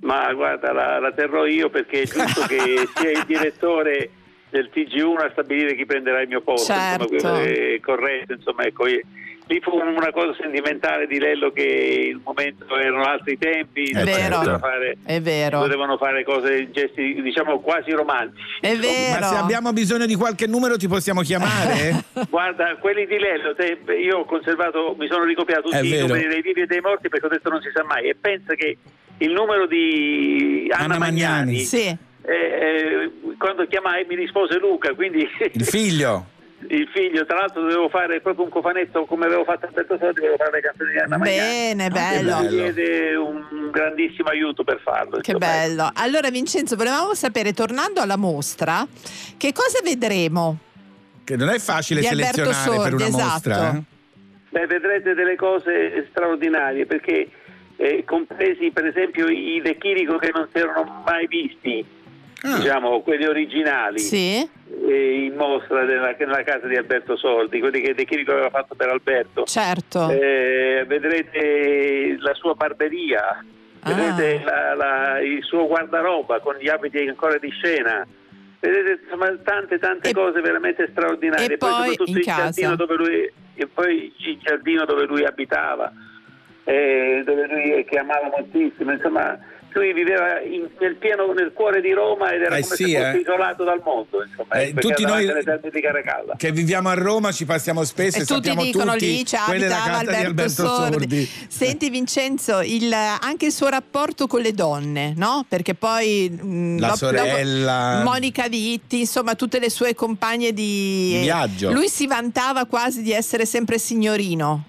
Ma guarda, la, la terrò io perché è giusto che sia il direttore del TG1 a stabilire chi prenderà il mio posto.
Certo.
Insomma, è corretto, insomma, ecco. io- Lì fu una cosa sentimentale di Lello che il momento erano altri tempi,
È vero.
fare-
È vero.
potevano fare cose, gesti diciamo quasi romantici.
È vero.
Ma se abbiamo bisogno di qualche numero ti possiamo chiamare?
Guarda, quelli di Lello, te- io ho conservato, mi sono ricopiato
È
tutti i
vero.
numeri dei vivi e dei morti perché ho detto non si sa mai e pensa che il numero di Anna,
Anna Magnani.
Magnani,
Sì.
eh, eh, quando chiamai mi rispose Luca, quindi
Il figlio.
il figlio, tra l'altro dovevo fare proprio un cofanetto come avevo fatto a Alberto Sordi, dovevo fare le canzoni di Anna.
Bene, bello.
mi diede un grandissimo aiuto per farlo.
Che
insomma.
bello. Allora Vincenzo, volevamo sapere, tornando alla mostra, che cosa vedremo?
Che non è facile
Di
selezionare per
Sordi,
una
esatto.
mostra. eh?
Beh, vedrete delle cose straordinarie perché eh, compresi per esempio i De Chirico che non si erano mai visti, diciamo quelli originali,
Sì.
eh, in mostra della, nella casa di Alberto Sordi, quelli che De Chirico aveva fatto per Alberto.
Certo.
Eh, vedrete la sua barberia,
Ah.
vedrete la- la- il suo guardaroba con gli abiti ancora di scena. Vedete insomma tante tante cose veramente straordinarie.
E poi
soprattutto
in
il
casa.
giardino dove lui e poi il giardino dove lui abitava, eh, dove lui che amava moltissimo, insomma lui viveva in- nel pieno nel cuore di Roma ed era
Eh
come
sì,
se fosse
eh.
isolato dal mondo, insomma,
Eh,
perché
tutti noi-. Che viviamo a Roma, ci passiamo spesso e,
E tutti dicono
tutti
lì ci
quella è la
abitava Alberto,
Alberto
Sordi.
Sordi.
Senti Vincenzo, il- anche il suo rapporto con le donne, no? Perché poi mh,
La
dopo-
sorella.
dopo- Monica Vitti, insomma, tutte le sue compagne di
Di viaggio.
Lui si vantava quasi di essere sempre signorino.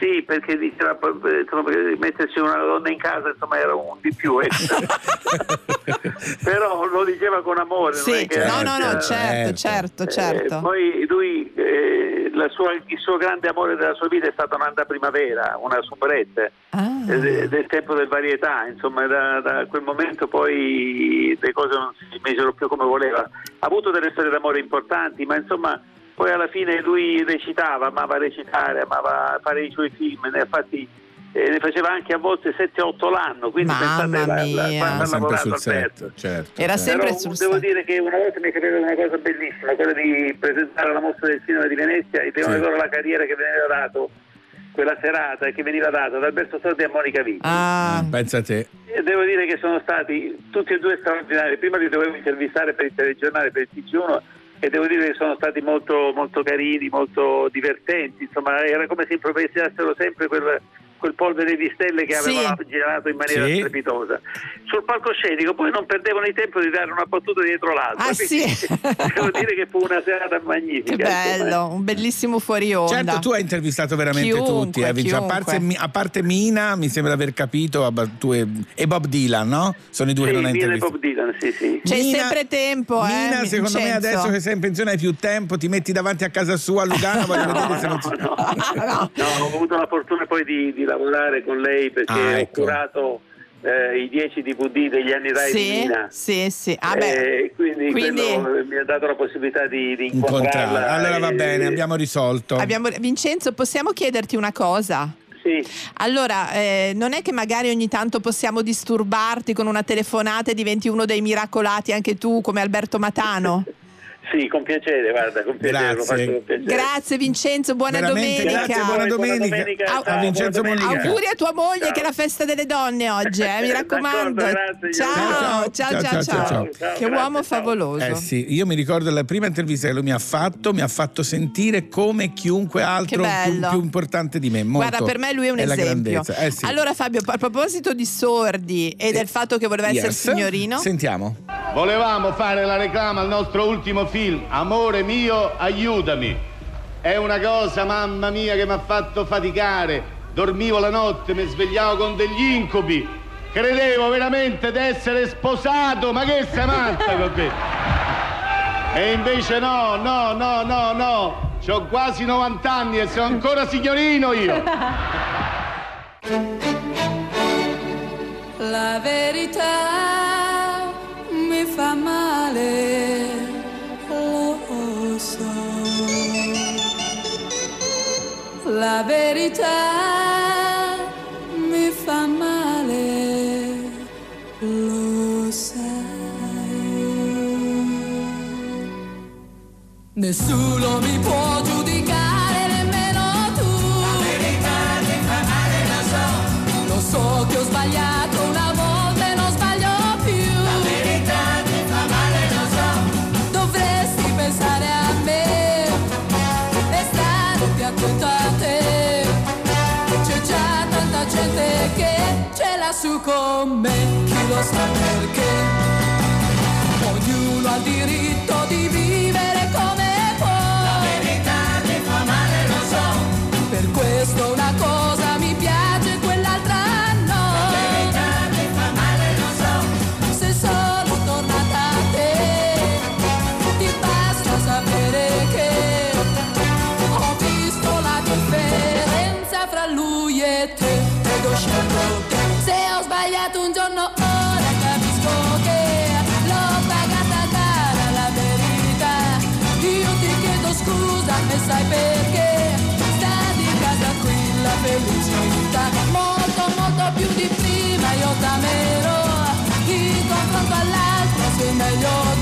Sì, perché diceva eh, insomma, mettersi una donna in casa insomma era un di più, ecco. però lo diceva con amore. non
Sì,
che
no, no, no,
eh,
certo, certo, certo.
Eh, poi lui, eh, la sua- il suo grande amore della sua vita è stata Nanda Primavera, una soubrette
Ah.
eh, de- del tempo del varietà, insomma da, da quel momento poi le cose non si misero più come voleva. Ha avuto delle storie d'amore importanti, ma insomma poi alla fine lui recitava, amava recitare, amava fare i suoi film, ne ha fatti eh, ne faceva anche a volte 7-8 l'anno, quindi
Mamma
pensate la, la,
mia.
quanto ha
Sempre
lavorato
sul
Alberto.
set, certo.
Era
certo.
sempre
Però
sul
devo
set.
dire che una volta mi è capitata una cosa bellissima, quella di presentare la mostra del cinema di Venezia e devo
Sì.
ricordare la carriera che veniva dato quella serata che veniva data da Alberto Sordi a Monica Vitti.
Ah,
Pensa a te.
E devo dire che sono stati tutti e due straordinari. Prima li dovevo intervistare per il telegiornale, per il TG1 e devo dire che sono stati molto, molto carini, molto divertenti, insomma era come se improvvisassero sempre quel, quel polvere di stelle che
Sì.
avevano girato in maniera
Sì.
strepitosa. Sul palcoscenico poi non perdevano il tempo di dare una battuta dietro l'altra,
Ah, sì.
devo dire che fu una serata magnifica.
Che bello, un bellissimo fuori onda.
Certo, tu hai intervistato veramente
Chiunque,
tutti, eh, a, parte, a parte Mina, mi sembra di aver capito, e, e Bob Dylan, no? Sono i due
Sì,
che non hai intervistato.
Bob Dylan, sì, sì.
C'è
Mina-
sempre tempo, eh,
Mina, secondo me
Vincenzo.
adesso che sei in pensione hai più tempo, ti metti davanti a casa sua a Lugano, voglio vedere se non si...
No, ho avuto la fortuna poi di, di lavorare con lei perché
Ah,
ho
ecco.
curato eh, i 10 DVD degli anni Rai di
Sì,
Mina.
sì, sì. Ah.
Eh, quindi,
Quindi-
mi ha dato la possibilità di, di incontrarla.
Allora va bene, abbiamo risolto.
Abbiamo- Vincenzo, possiamo chiederti una cosa?
Sì.
Allora, eh, non è che magari ogni tanto possiamo disturbarti con una telefonata e diventi uno dei miracolati anche tu come Alberto Matano?
Sì, con piacere, guarda, con piacere,
Grazie.
con piacere.
Grazie Vincenzo, buona
Veramente,
domenica.
grazie, buona domenica.
domenica,
A-
ciao,
a Vincenzo
buona domenica.
Auguri a tua moglie
Ciao.
che è la festa delle donne oggi, eh, mi raccomando.
Grazie,
ciao,
ciao,
ciao, ciao,
ciao.
Che
Grazie,
uomo
ciao.
favoloso.
Eh sì, io mi ricordo la prima intervista che lui mi ha fatto, mi ha fatto sentire come chiunque altro più, più importante di me. molto.
Guarda, per me lui è un
la
esempio.
Eh sì.
Allora Fabio, a proposito di sordi e del fatto che voleva essere
Yes.
signorino,
Sentiamo.
Volevamo fare la reclama al nostro ultimo film, Amore mio, aiutami. È una cosa, mamma mia, che mi ha fatto faticare. Dormivo la notte, mi svegliavo con degli incubi. Credevo veramente di essere sposato, ma che sei matta con te? E invece no, no, no, no, no. Ho quasi 90 anni e sono ancora signorino io.
La verità mi fa male, La verità mi fa male, lo sai. Nessuno mi può giudicare, su con me, chi lo sa perché. Sai perché sta di casa qui la felicità. Molto molto più di prima io t'amerò. In confronto all'altro sei meglio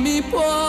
mi può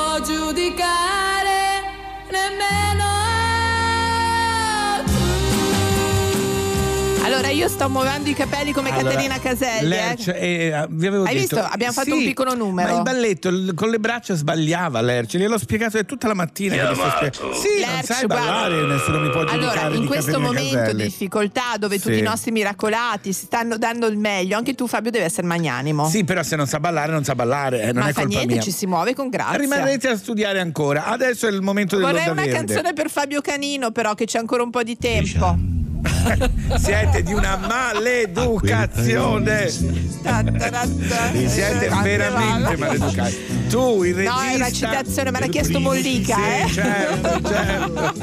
allora io sto muovendo i capelli come
Allora,
Caterina Caselli. eh.
Lerch, eh, vi avevo
Hai
detto-
visto? Abbiamo fatto
Sì,
un piccolo numero.
Ma il balletto il- con le braccia sbagliava Lerch, gliel'ho spiegato tutta la mattina. che spiegando. Sì, non
Lerch,
sai
guarda.
ballare, nessuno mi può giudicare
Allora, in
di
questo
Caterina
momento
Caselli.
di difficoltà dove tutti
Sì.
i nostri miracolati si stanno dando il meglio, anche tu Fabio devi essere magnanimo.
Sì, però se non sa ballare non sa ballare, eh, non
Ma
è
fa
colpa
niente,
mia.
ci si muove con grazia.
Rimarrete a studiare ancora. Adesso è il momento
Vorrei una
verde.
canzone per Fabio Canino, però, che c'è ancora un po' di tempo.
Siete di una maleducazione. Siete veramente maleducati. Tu, il regista.
No, è una citazione, me l'ha chiesto Mollica, eh?
Certo, certo.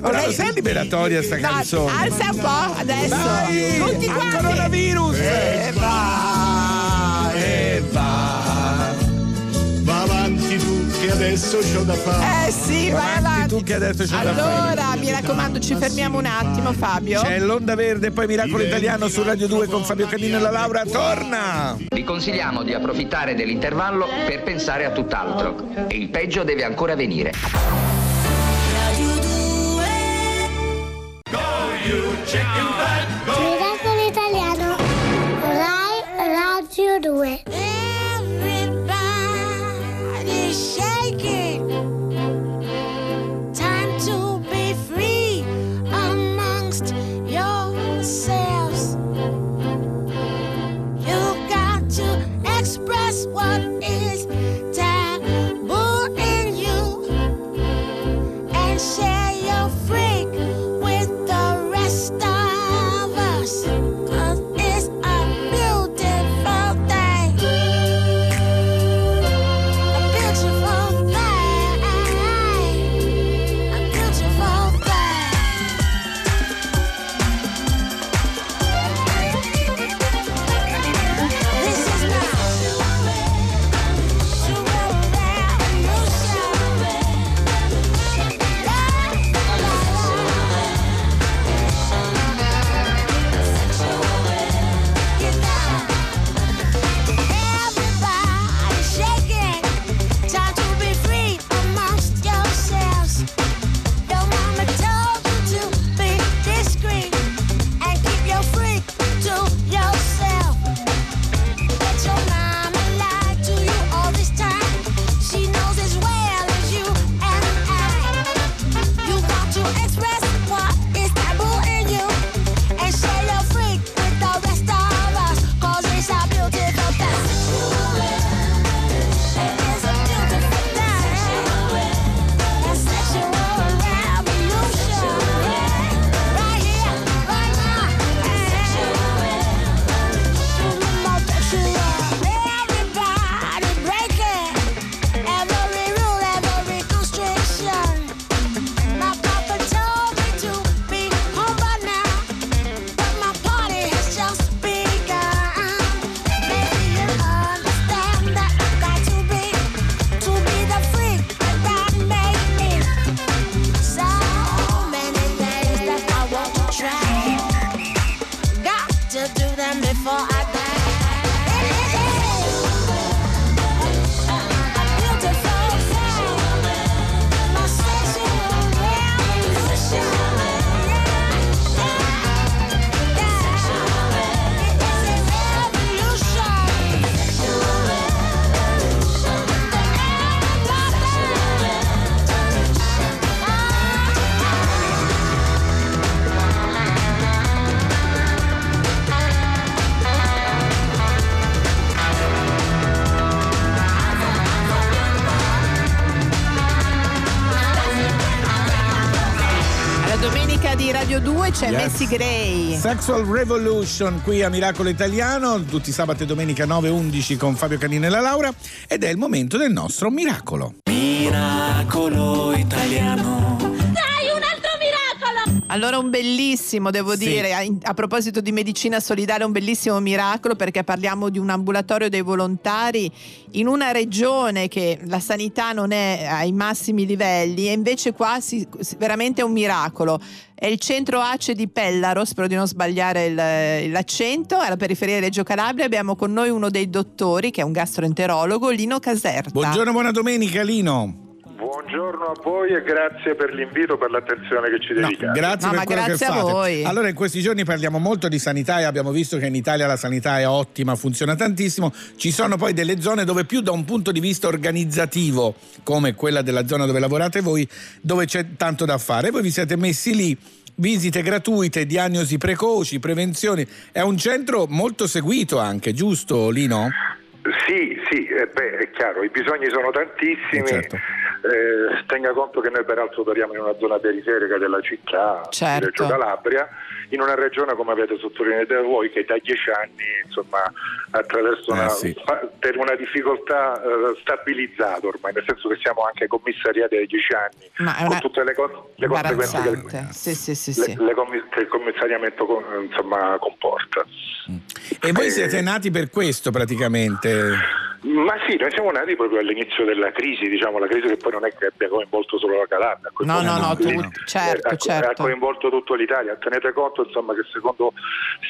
Però sei liberatoria sta
No,
canzone.
alza un po' adesso.
Vai,
Tutti
al
quanti.
coronavirus.
E va.
E va.
Che adesso c'ho da fare.
Eh sì, vai avanti.
tu che adesso c'è da fare.
Allora, mi raccomando, ci fermiamo un attimo, Fabio.
C'è l'Onda Verde e poi Miracolo Italiano su Radio 2 con Fabio Canino e la Laura. Torna!
Vi consigliamo di approfittare dell'intervallo per pensare a tutt'altro. E il peggio deve ancora venire.
Miracolo Italiano. Rai Radio 2.
Sexual Revolution
qui a Miracolo Italiano, tutti i sabati e domenica 9-11 con Fabio Canino e la Laura ed è il momento del nostro miracolo.
Miracolo italiano.
Allora un bellissimo, devo
Sì.
dire, a, a proposito di medicina solidale, un bellissimo miracolo perché parliamo di un ambulatorio dei volontari in una regione che la sanità non è ai massimi livelli e invece qua si, veramente è un miracolo. È il centro ACE di Pellaro, spero di non sbagliare il- l'accento, alla periferia di Reggio Calabria abbiamo con noi uno dei dottori che è un gastroenterologo, Lino Caserta.
Buongiorno, buona domenica Lino.
Buongiorno a voi e grazie per l'invito, per l'attenzione che ci dedicate.
Grazie per quello che fate. Allora, in questi giorni parliamo molto di sanità e abbiamo visto che in Italia la sanità è ottima, funziona tantissimo. Ci sono poi delle zone dove più da un punto di vista organizzativo, come quella della zona dove lavorate voi, dove c'è tanto da fare. Voi vi siete messi lì. Visite gratuite, diagnosi precoci, prevenzioni. È un centro molto seguito anche, giusto Lino?
Sì, sì, eh, beh, è chiaro, i bisogni sono tantissimi.
Eh, certo.
Eh, tenga conto che noi peraltro operiamo in una zona periferica della città
Certo.
di Reggio Calabria, in una regione come avete sottolineato voi che da dieci anni insomma, attraverso una,
Eh, sì.
per una difficoltà eh, stabilizzata ormai, nel senso che siamo anche commissariati da dieci anni
Ma
con tutte le, co- le conseguenze che.
Sì, sì, sì,
le-
sì.
le commi- che il commissariamento con- insomma, comporta.
E voi
Eh,
siete nati per questo praticamente?
Ma sì, noi siamo nati proprio all'inizio della crisi, diciamo, la crisi che poi non è che abbia coinvolto solo la Calabria,
No, no, no, tu- certo,
ha, ha
certo.
coinvolto tutto l'Italia. Tenete conto insomma, che secondo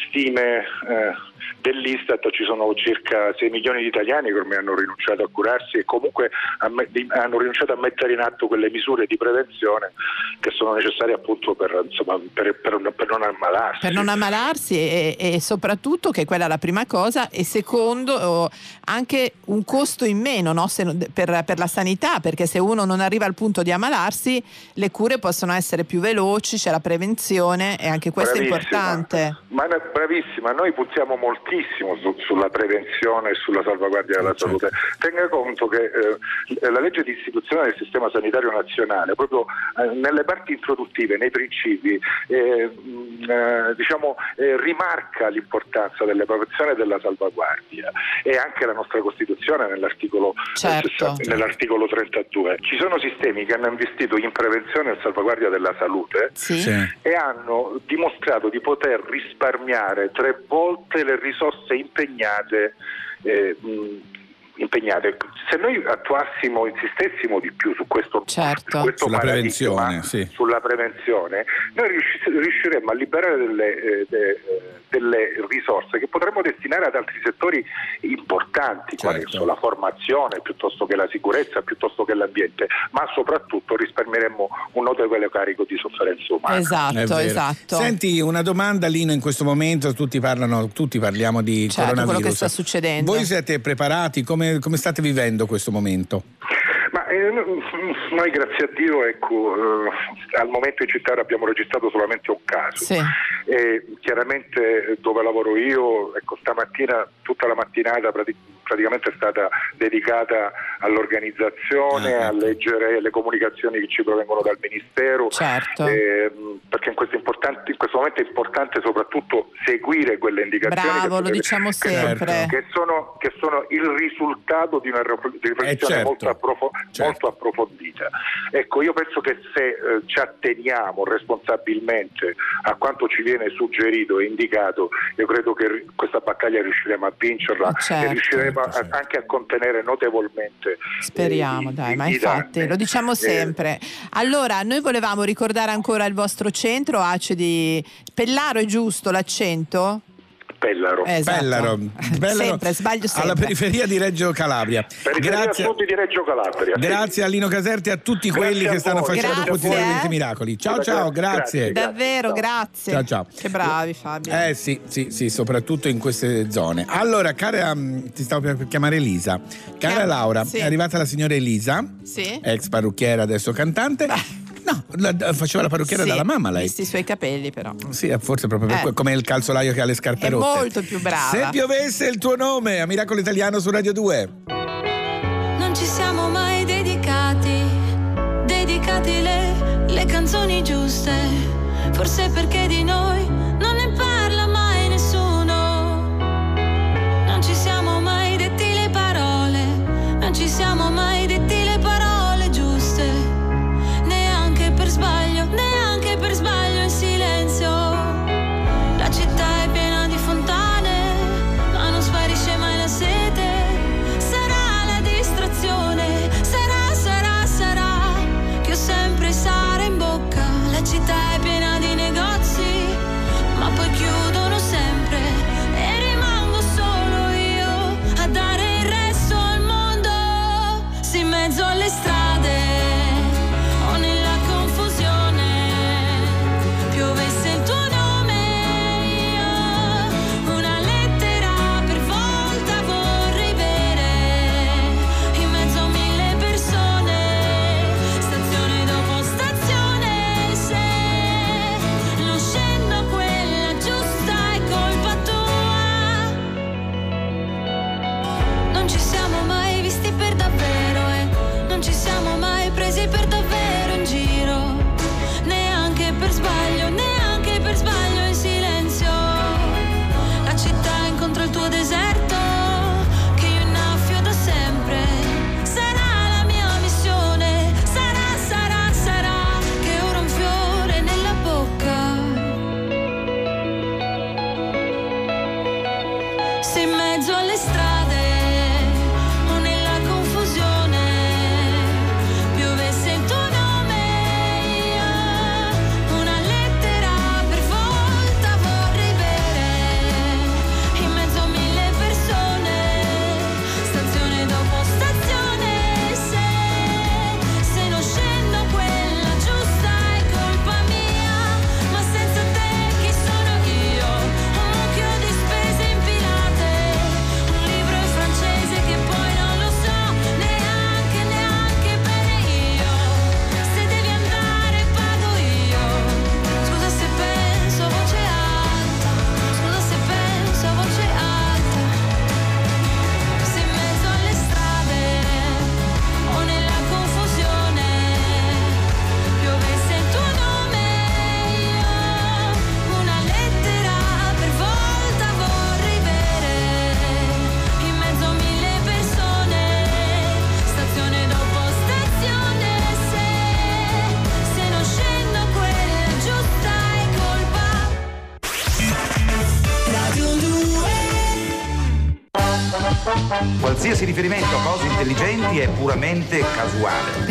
stime eh, dell'Istat ci sono circa 6 milioni di italiani che ormai hanno rinunciato a curarsi e comunque hanno rinunciato a mettere in atto quelle misure di prevenzione che sono necessarie appunto per, insomma, per- per- per non ammalarsi.
per non ammalarsi e, e soprattutto che quella è la prima cosa e secondo oh, anche un costo in meno no? Se per, per la sanità perché se uno non arriva al punto di ammalarsi le cure possono essere più veloci, c'è la prevenzione e anche questo è
Bravissima.
importante.
Ma bravissima, noi puntiamo moltissimo su- sulla prevenzione e sulla salvaguardia della salute. Tenga conto che eh, la legge di istituzione del sistema sanitario nazionale, proprio eh, nelle parti introduttive, nei principi, eh, mh, eh, diciamo, eh, rimarca l'importanza della prevenzione e della salvaguardia e anche la nostra Costituzione nell'articolo, eh,
Certo.
60 nell'articolo 32. Ci sono sistemi che hanno investito in prevenzione e salvaguardia della salute
Sì.
e hanno dimostrato di poter risparmiare tre volte le risorse impegnate. eh, mh, impegnate. Se noi attuassimo, insistessimo di più su questo,
Certo.
su questo
Sulla prevenzione, sì.
sulla prevenzione, noi riusci- riusciremmo a liberare delle, eh, de- eh, delle risorse che potremmo destinare ad altri settori importanti, quali
Certo.
sono la formazione, piuttosto che la sicurezza, piuttosto che l'ambiente, ma soprattutto risparmieremmo un notevole carico di sofferenza umana.
Esatto, esatto.
Senti, una domanda Lino, in questo momento tutti parlano, tutti parliamo di
Certo, quello
coronavirus.
che sta succedendo.
Voi siete preparati? Come, come state vivendo questo momento?
Ma eh, no- noi grazie a Dio ecco, eh, al momento in città abbiamo registrato solamente un caso.
Sì.
E chiaramente eh, dove lavoro io, ecco, stamattina tutta la mattinata prati- praticamente è stata dedicata all'organizzazione,
Ah,
a
ecco.
leggere le comunicazioni che ci provengono dal Ministero,
Certo.
ehm, perché in questo, in questo momento è importante soprattutto seguire quelle indicazioni
Bravo,
che,
lo diciamo
che-
sempre.
che sono, che sono il risultato di una riflessione
Eh, certo.
molto, approfo-
Certo.
molto approfondita. Ecco, io penso che se eh, ci atteniamo responsabilmente a quanto ci viene suggerito e indicato, io credo che questa battaglia riusciremo a vincerla
Certo,
e riusciremo a- anche a contenere notevolmente.
Speriamo,
eh,
dai,
i-
ma
i
infatti
danni.
lo diciamo
Eh,
sempre. Allora, noi volevamo ricordare ancora il vostro centro, ACE di Pellaro, è giusto l'accento?
Pellaro.
Esatto.
Pellaro, Pellaro,
Sempre, sbaglio sempre.
Alla periferia di Reggio Calabria.
Periferia
Grazie,
sud di Reggio Calabria. sì.
grazie a Lino Caserti e a tutti
Grazie
quelli
a
che stanno facendo quotidianamente
eh.
miracoli. Ciao ciao, grazie.
Grazie.
Davvero, grazie.
Ciao, ciao.
Che bravi Fabio.
Eh sì, sì, sì, soprattutto in queste zone. Allora, cara, mm, ti stavo per chiamare Elisa. Cara
Chiam-
Laura,
sì.
è arrivata la signora Elisa,
Sì?
ex parrucchiera, adesso cantante. No, la- faceva la parrucchiera
Sì,
dalla mamma lei.
Visti i suoi capelli però.
Sì, forse proprio
Eh.
come il calzolaio che ha le scarpe
È
rotte.
molto più brava.
Se piovesse il tuo nome a Miracolo Italiano su Radio 2.
Non ci siamo mai dedicati, dedicati le, le canzoni giuste. Forse perché di noi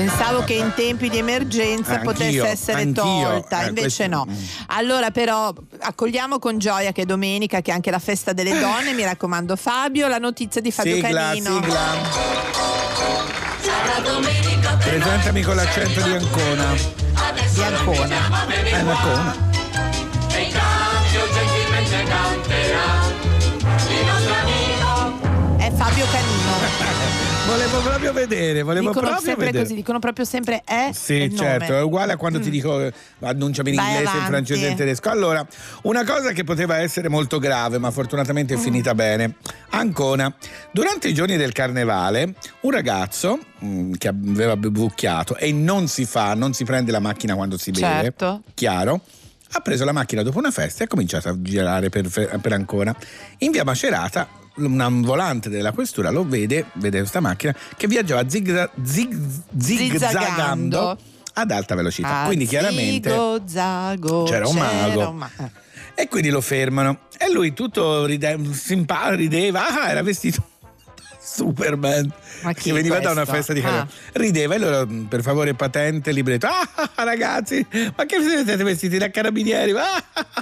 Pensavo che in tempi di emergenza
Anch'io,
potesse essere tolta,
Eh,
invece
questo-
no. Allora però accogliamo con gioia che è domenica, che è anche la festa delle donne, mi raccomando Fabio, la notizia di Fabio
Sigla,
Canino.
sigla. Presentami con l'accento di Ancona.
Di Ancona.
È Ancona.
E il cambio gentilmente canterà il nostro amico.
È Fabio Canino.
Volevo proprio vedere, volevo
dicono
proprio
sempre
vedere.
così, dicono proprio sempre è
Sì,
il nome.
certo, è uguale a quando ti dico eh, annunciami in
Vai
inglese, in
avanti.
francese e in tedesco. Allora, una cosa che poteva essere molto grave, ma fortunatamente è
Mm.
finita bene. Ancona, durante i giorni del carnevale, un ragazzo mm, che aveva bevucchiato e non si fa, non si prende la macchina quando si beve,
Certo.
chiaro? Ha preso la macchina dopo una festa e ha cominciato a girare per, per Ancona. In via Macerata un volante della questura lo vede, vede questa macchina che viaggiava zigza- zig-
Zizzagando.
ad alta velocità.
Ah,
Quindi chiaramente
zigo, zago,
c'era un mago.
ma- eh.
e quindi lo fermano. E lui tutto ride- simpa- rideva, ah, era vestito Superman.
Ma
che veniva da
questo?
una festa di carnaval.
Ah.
Rideva e loro, "Mm, per favore, patente, libretto. Ah, ragazzi, ma che siete vestiti da carabinieri?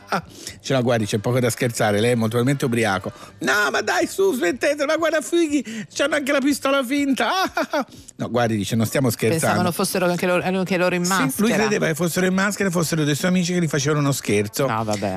Ah, Dice, no, guardi, c'è poco da scherzare, lei è molto ubriaco. No, ma dai, su, smettete, ma guarda, fighi, c'hanno anche la pistola finta. Ah, No, guardi, dice, non stiamo scherzando.
Pensavano fossero anche loro, anche loro in maschera.
Sì, lui credeva che fossero in maschera, fossero dei suoi amici che gli facevano uno scherzo.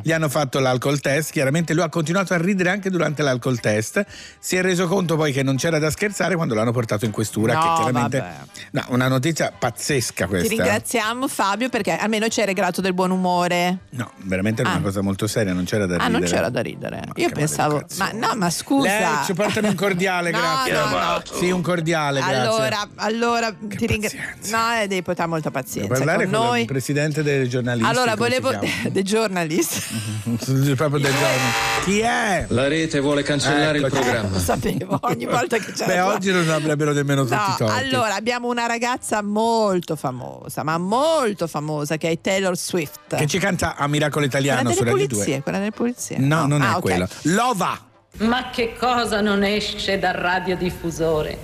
Gli hanno fatto l'alcol test, chiaramente lui ha continuato a ridere anche durante l'alcol test. Si è reso conto poi che non c'era da scherzare quando l'hanno portato in questura.
No,
che chiaramente.
vabbè.
No, una notizia pazzesca
Ti
questa.
ringraziamo Fabio perché almeno ci hai regalato del buon umore.
No, veramente era
Ah.
una cosa molto seria, non c'era da
Ah,
ridere.
non c'era da ridere. Io pensavo, ma no, ma scusa.
Lei ci portami un cordiale,
No,
grazie.
no, no.
Sì, un cordiale, grazie.
Allora, allora ti ringrazio. No, eh, devi portare molta
Devo
pazienza
parlare
con
con
noi.
il presidente dei giornalisti.
Allora, volevo. dei giornalisti.
Proprio del giorno. Chi è?
La rete vuole cancellare il
Eccoci.
programma.
Lo sapevo, ogni volta che c'è.
Beh, oggi non avrebbero nemmeno tutti
No,
i torti.
allora abbiamo una ragazza molto famosa, ma molto famosa, che è Taylor Swift.
Che ci canta a Miracolo Italiano
quella
su Radio
pulizie,
2.
quella delle pulizie.
No, non
Ah,
è
ok.
quella. Lova!
Ma che cosa non esce dal radiodiffusore?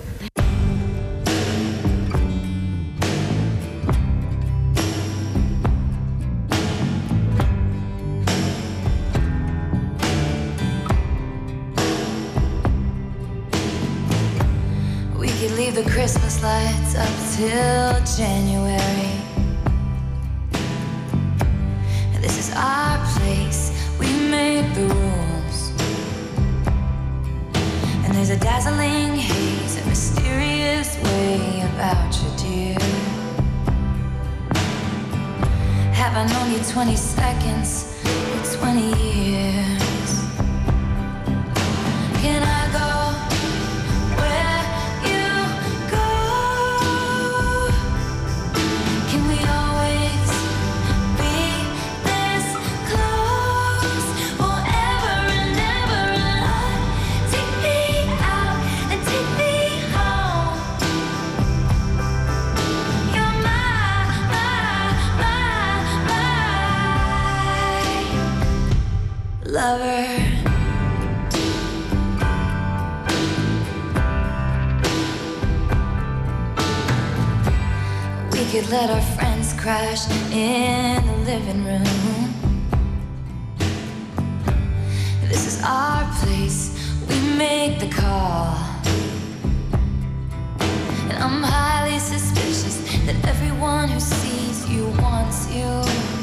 The Christmas lights up till January. This is our place, we make the rules. And there's a dazzling haze, a mysterious way about you, dear. Have I known you 20 seconds or 20 years? Can I go? Lover. We could let our friends crash in the living room. This is our place, we make the call. And I'm highly suspicious that everyone who sees you wants you.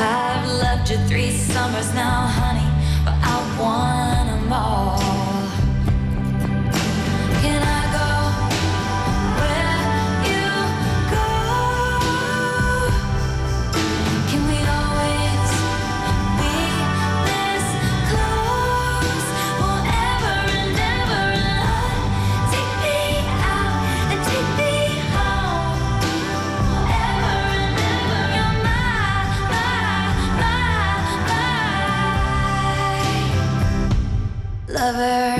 I've loved you three summers now, honey, but I want them all.
lover.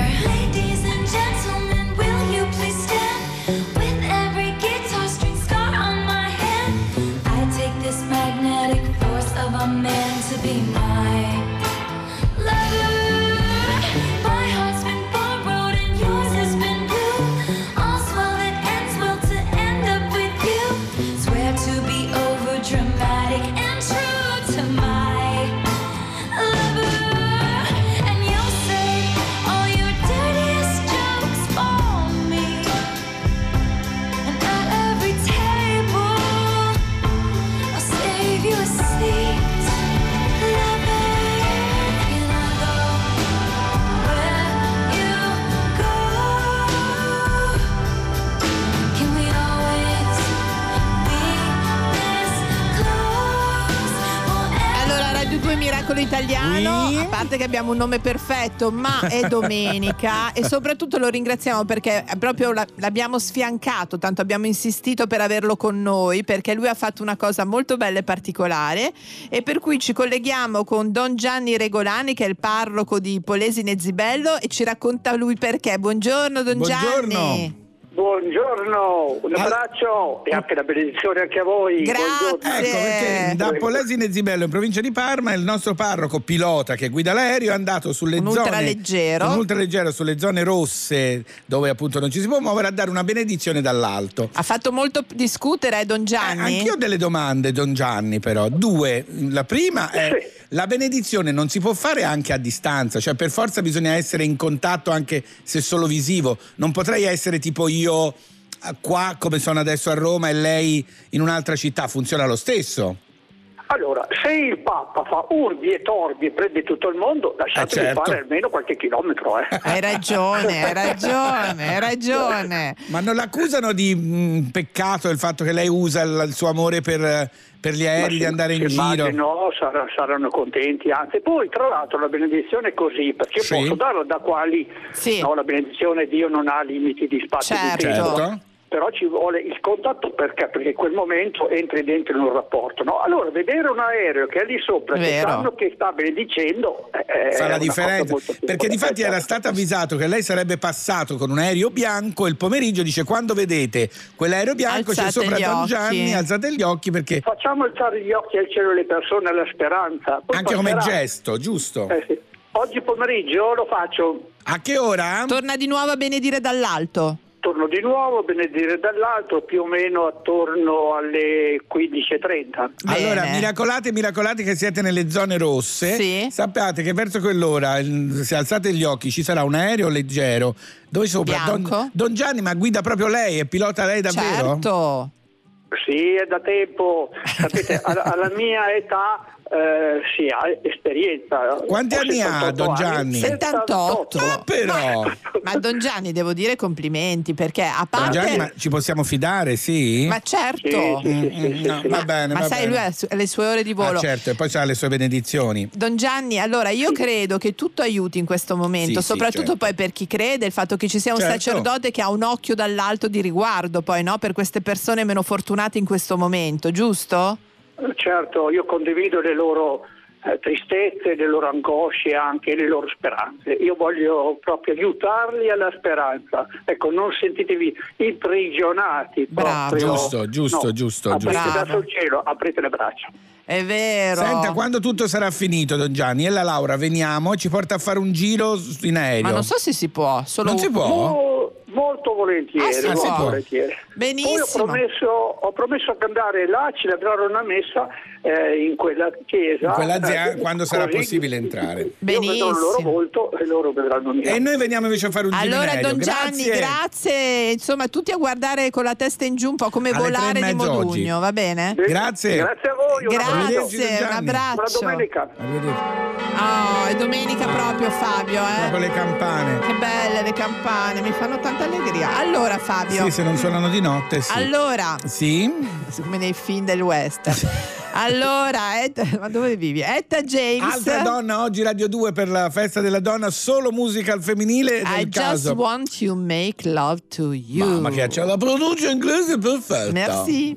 Italiano,
Oui.
a parte che abbiamo un nome perfetto, ma è domenica e soprattutto lo ringraziamo perché proprio la- l'abbiamo sfiancato, tanto abbiamo insistito per averlo con noi perché lui ha fatto una cosa molto bella e particolare e per cui ci colleghiamo con Don Gianni Regolani che è il parroco di Polesine Zibello e ci racconta lui perché. Buongiorno Don Gianni.
Buongiorno, un abbraccio e anche la benedizione anche a voi. Buongiorno.
Ecco perché da Polesine Zibello in provincia di Parma il nostro parroco pilota che guida l'aereo è andato sulle
Un
zone
ultraleggero.
un ultraleggero sulle zone rosse dove appunto non ci si può muovere a dare una benedizione dall'alto.
Ha fatto molto discutere eh, Don Gianni.
Anch'io ho delle domande, Don Gianni, però. Due. La prima è: la benedizione non si può fare anche a distanza, cioè per forza bisogna essere in contatto anche se solo visivo. Non potrei essere tipo io eh, qua come sono adesso a Roma e lei in un'altra città, funziona lo stesso.
Allora, se il Papa fa urbi e torbi e prende tutto il mondo, lasciatemi
Eh, certo.
fare almeno qualche chilometro. Eh.
Hai ragione, hai ragione, hai ragione.
Ma non l'accusano di mh, peccato il fatto che lei usa il, il suo amore per, per gli aerei, di andare in
Sì,
giro?
no sarà- saranno contenti, anzi poi tra l'altro la benedizione è così, perché
Sì.
posso darla da quali no, la benedizione Dio non ha limiti di spazio di
Certo.
tempo.
Certo.
Però ci vuole il contatto perché? Perché in quel momento entri dentro in un rapporto. No? Allora, vedere un aereo che è lì sopra, che
Vero.
sanno che sta benedicendo, eh,
Fa
è
la differenza perché di fatti era stato avvisato che lei sarebbe passato con un aereo bianco e il pomeriggio dice quando vedete quell'aereo bianco c'è
Alzate
sopra
gli
Don
occhi.
Gianni alzate gli occhi perché
Facciamo alzare gli occhi al cielo le persone alla speranza. Poi
anche come
passerà.
gesto giusto
Eh sì. Oggi pomeriggio lo faccio.
a che ora?
Torna di nuovo a benedire dall'alto.
Torno di nuovo benedire dall'alto più o meno attorno alle 15.30.
Allora, miracolate, miracolate che siete nelle zone rosse. Sappiate che verso quell'ora, se alzate gli occhi, ci sarà un aereo leggero dove sopra Don,
Bianco?
Don Gianni, ma guida proprio lei e pilota lei davvero?
Certo.
Sì, è da tempo. Sapete, alla mia età eh, sì, ha esperienza.
Quanti anni ha
78
Don Gianni?
78.
Ah, però.
Ma Don Gianni, devo dire complimenti perché a
Don
parte.
Gianni, ma ci possiamo fidare, sì?
Ma certo.
No, va bene,
Ma
va
sai,
bene.
lui ha le sue ore di volo.
Ah, certo, e poi ha le sue benedizioni.
Don Gianni, allora io credo che tutto aiuti in questo momento,
Sì, sì,
soprattutto
certo.
poi per chi crede, il fatto che ci sia un
Certo.
sacerdote che ha un occhio dall'alto di riguardo, poi no? Per queste persone meno fortunate in questo momento, giusto?
Certo, io condivido le loro eh, tristezze, le loro angosce e anche le loro speranze. Io voglio proprio aiutarli alla speranza. Ecco, non sentitevi imprigionati. proprio.
Giusto, giusto,
No,
giusto,
Aprite
giusto.
verso il cielo, aprite le braccia.
È vero.
Senta, quando tutto sarà finito, Don Gianni, e la Laura veniamo e ci porta a fare un giro in aereo.
Ma non so se si può, solo
Non si può?
Mo- molto volentieri,
Ah, si
molto volentieri.
Benissimo.
Poi ho promesso, ho promesso che andare là, celebrare una messa eh, in quella chiesa.
In quella zia-
eh,
quando sarà possibile entrare.
Io vedrò il loro
Benissimo.
volto e loro vedranno il mio.
E noi veniamo invece a fare un giro
Allora. Don Gianni,
Grazie.
grazie. Insomma, tutti a guardare con la testa in giù, un po' come
Alle
volare di
oggi.
Modugno, va bene?
Grazie.
Grazie a voi.
Grazie, un abbraccio.
Buona domenica.
Oh, è domenica proprio, Fabio, eh?
Proprio le campane.
Che belle le campane, mi fanno tanta allegria. Allora, Fabio.
Sì, se non suonano di notte, sì.
Allora,
Sì?
come nei film del western. allora, Ed- ma dove vivi? Etta James.
Altra donna oggi Radio 2 per la festa della donna, solo musica al femminile
I
del
just
caso.
want to make love to you.
Mamma che c'è la pronuncia inglese perfetta.
Merci.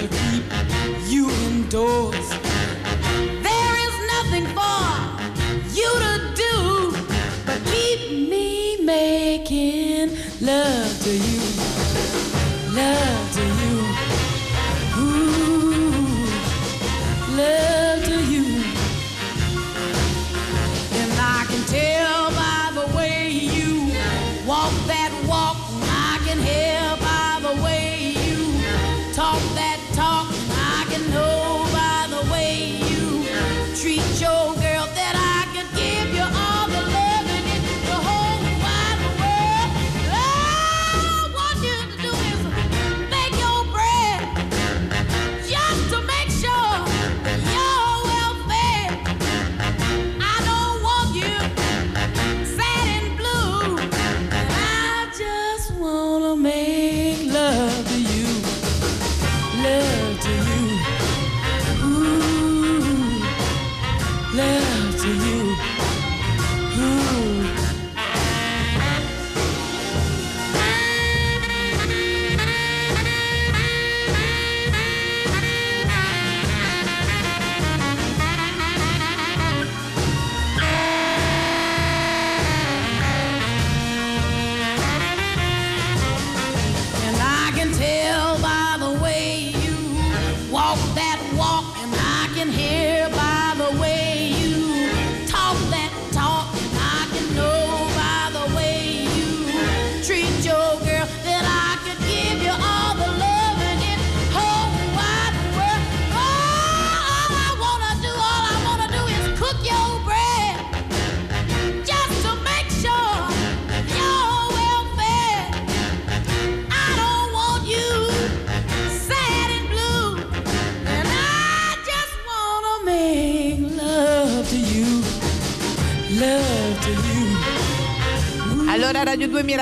To keep you indoors. There is nothing for you to do but keep me making love to you. Love to you.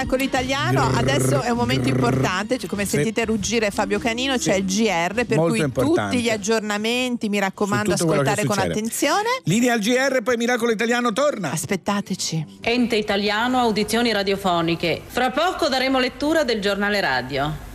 Radio 2 Miracolo Italiano, adesso è un momento importante, cioè, come
Sì.
sentite ruggire Fabio Canino, c'è il GR per
Molto
cui
importante.
tutti gli aggiornamenti, mi raccomando, ascoltare con attenzione.
Linea al GR, poi Miracolo Italiano torna.
Aspettateci.
Ente italiano audizioni radiofoniche. Fra poco daremo lettura del giornale. Radio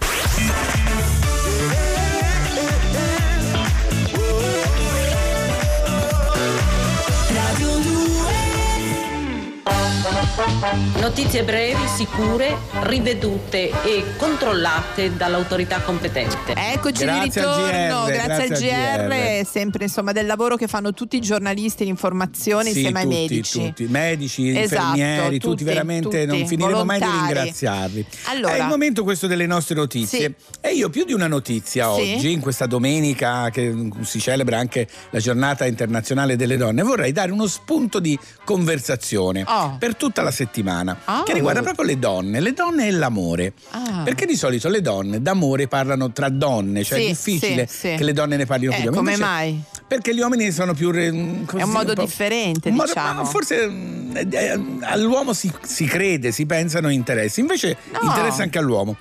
Notizie brevi, sicure, rivedute e controllate dall'autorità competente.
Eccoci
Grazie
di
al
ritorno,
GR,
grazie,
grazie
al
al
GR,
GR.
sempre insomma del lavoro che fanno tutti i giornalisti, l'informazione
Sì,
insieme ai
tutti,
medici.
tutti, medici,
Esatto,
infermieri, tutti,
tutti,
veramente non
tutti,
finiremo mai di
volontari.
ringraziarli.
Allora.
È il momento questo delle nostre notizie. E io più di una notizia
Sì.
oggi, in questa domenica che si celebra anche la giornata internazionale delle donne, vorrei dare uno spunto di conversazione
Oh.
per tutta la settimana
Ah.
che riguarda proprio le donne, le donne e l'amore.
Ah.
Perché di solito le donne d'amore parlano tra donne, cioè
Sì,
è difficile
sì, sì.
che le donne ne parlino
Eh,
uomini.
come
Invece-
mai?
Perché gli uomini sono più. re- così,
È un modo
po'-
differente,
un modo-
diciamo.
forse mm, eh, all'uomo si, si crede, si pensano interessi, invece
No.
interessa anche all'uomo.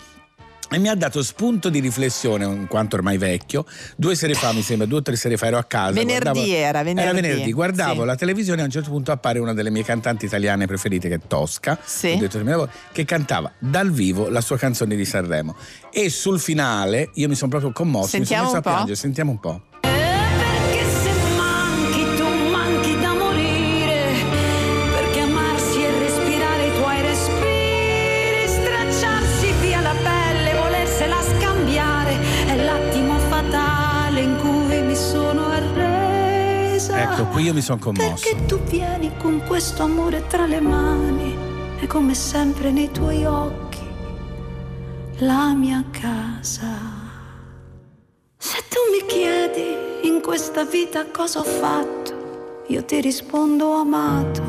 E mi ha dato spunto di riflessione, in quanto ormai vecchio. Due sere fa, mi sembra, due o tre sere fa ero a casa.
Venerdì
guardavo-
era, venerdì.
Era venerdì. Guardavo
Sì.
la televisione e a un certo punto appare una delle mie cantanti italiane preferite, che è Tosca,
Sì.
ho detto che cantava dal vivo la sua canzone di Sanremo. E sul finale io mi sono proprio commosso,
Sentiamo
mi sono messo a piangere. Sentiamo un po'. Ecco, qui io mi sono commosso.
Perché tu vieni con questo amore tra le mani E come sempre nei tuoi occhi La mia casa se tu mi chiedi in questa vita cosa ho fatto, io ti rispondo ho amato,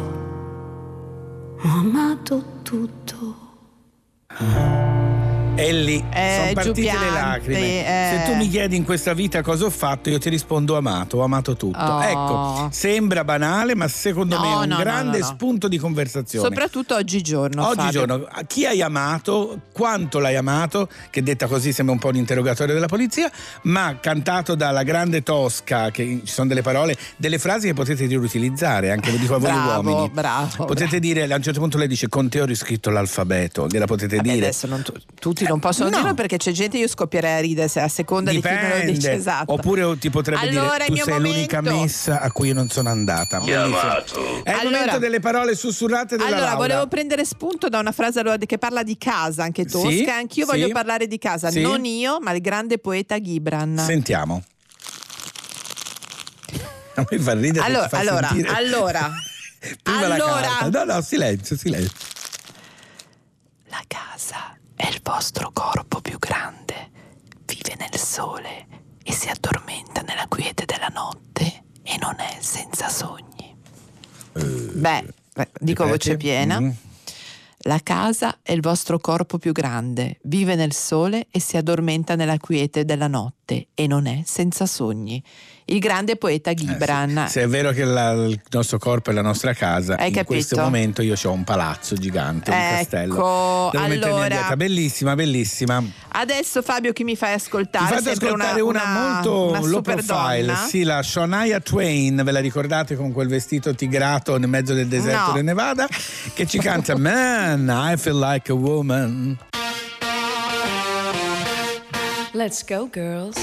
ho amato tutto.
E lì
Eh,
sono partite
giù
le lacrime.
eh.
Se tu mi chiedi in questa vita cosa ho fatto, io ti rispondo amato, ho amato tutto.
Oh.
Ecco, sembra banale, ma secondo
No,
me è un
no,
grande
no,
spunto di conversazione.
Soprattutto oggigiorno. Fabio.
Oggigiorno, a chi hai amato, quanto l'hai amato, che detta così sembra un po' un interrogatorio della polizia, ma cantato dalla grande Tosca, che ci sono delle parole, delle frasi che potete riutilizzare, anche lo dico a voi
Bravo,
uomini.
bravo,
Potete dire, a un certo punto lei dice, con te ho riscritto l'alfabeto, gliela potete
Vabbè,
dire.
adesso non tu- tutti non possono
no.
dirlo perché c'è gente io scoppierei a ridere se a seconda di chi me lo dice
Dipende.
esatto.
Oppure ti potrebbe
Allora,
dire
il
tu
mio
sei l'unica
momento.
messa a cui io non sono andata. Bellissimo. È il
Allora-
momento delle parole sussurrate della
Allora,
Laura.
volevo prendere spunto da una frase che parla di casa, anche tosca.
Sì,
Anch'io
sì.
voglio parlare di casa,
Sì.
non io, ma il grande poeta Gibran.
Sentiamo. A me fa ridere
Allora,
fa
allora,
sentire
allora,
prima la
allora.
carta. No, no, silenzio, silenzio.
La casa è il vostro corpo più grande. Vive nel sole e si addormenta nella quiete della notte e non è senza sogni. Beh, eh, dico
ripeti?
voce piena.
Mm.
La casa è il vostro corpo più grande, vive nel sole e si addormenta nella quiete della notte e non è senza sogni. Il grande poeta Gibran.
Se è vero che la- il nostro corpo è la nostra casa,
Hai
in
capito?
questo momento io ho un palazzo gigante, un
Ecco,
castello. Devo
allora-
dieta. Bellissima, bellissima.
Adesso Fabio chi mi fai
Ti
ascoltare?
faccio
Sempre
ascoltare una, molto
una
low
super
profile,
donna.
sì, la Shania Twain, ve la ricordate con quel vestito tigrato nel mezzo del deserto
No.
del Nevada? Che ci canta Man, I feel like a woman.
Let's go, girls.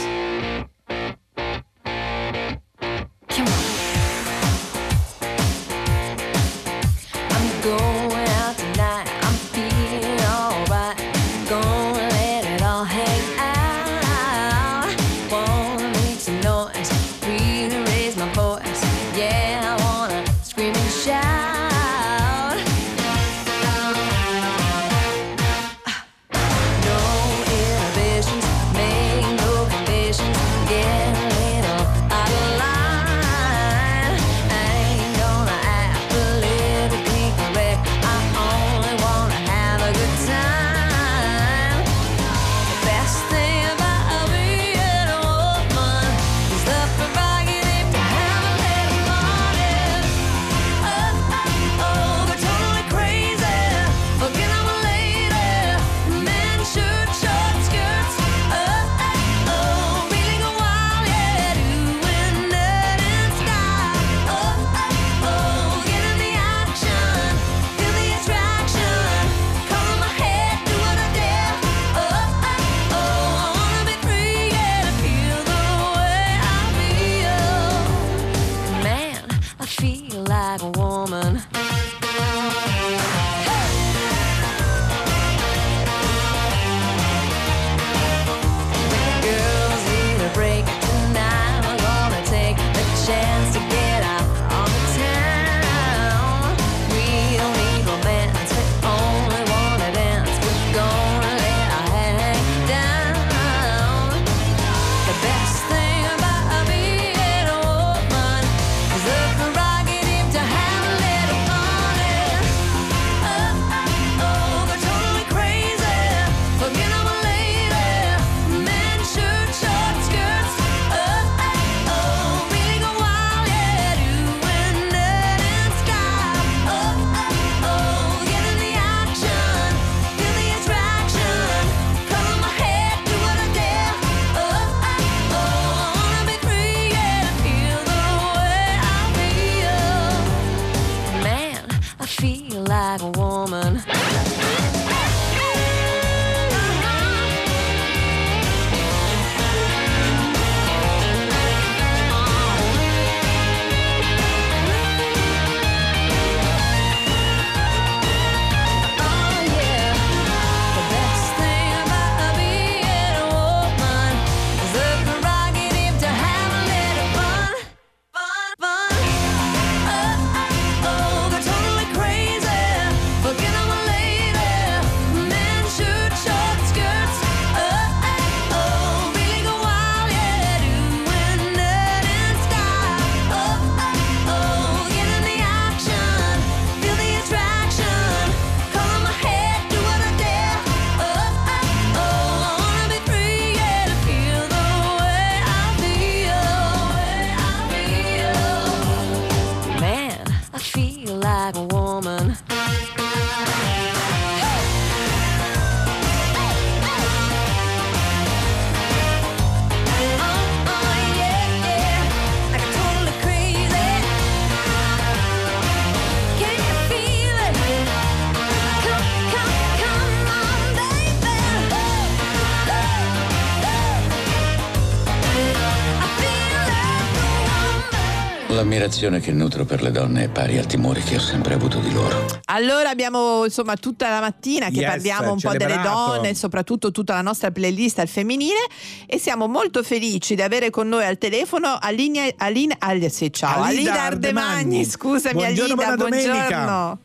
L'ammirazione che nutro per le donne è pari al timore che ho sempre avuto di loro.
Allora abbiamo insomma tutta la mattina che
Yes,
parliamo un po' delle donne, soprattutto tutta la nostra playlist al femminile e siamo molto felici di avere con noi al telefono Aline, Aline, Aline- sì, ciao,
Alida
Alida Ardemagni,
Ardemagni.
scusami
Buongiorno,
Alida,
buona domenica.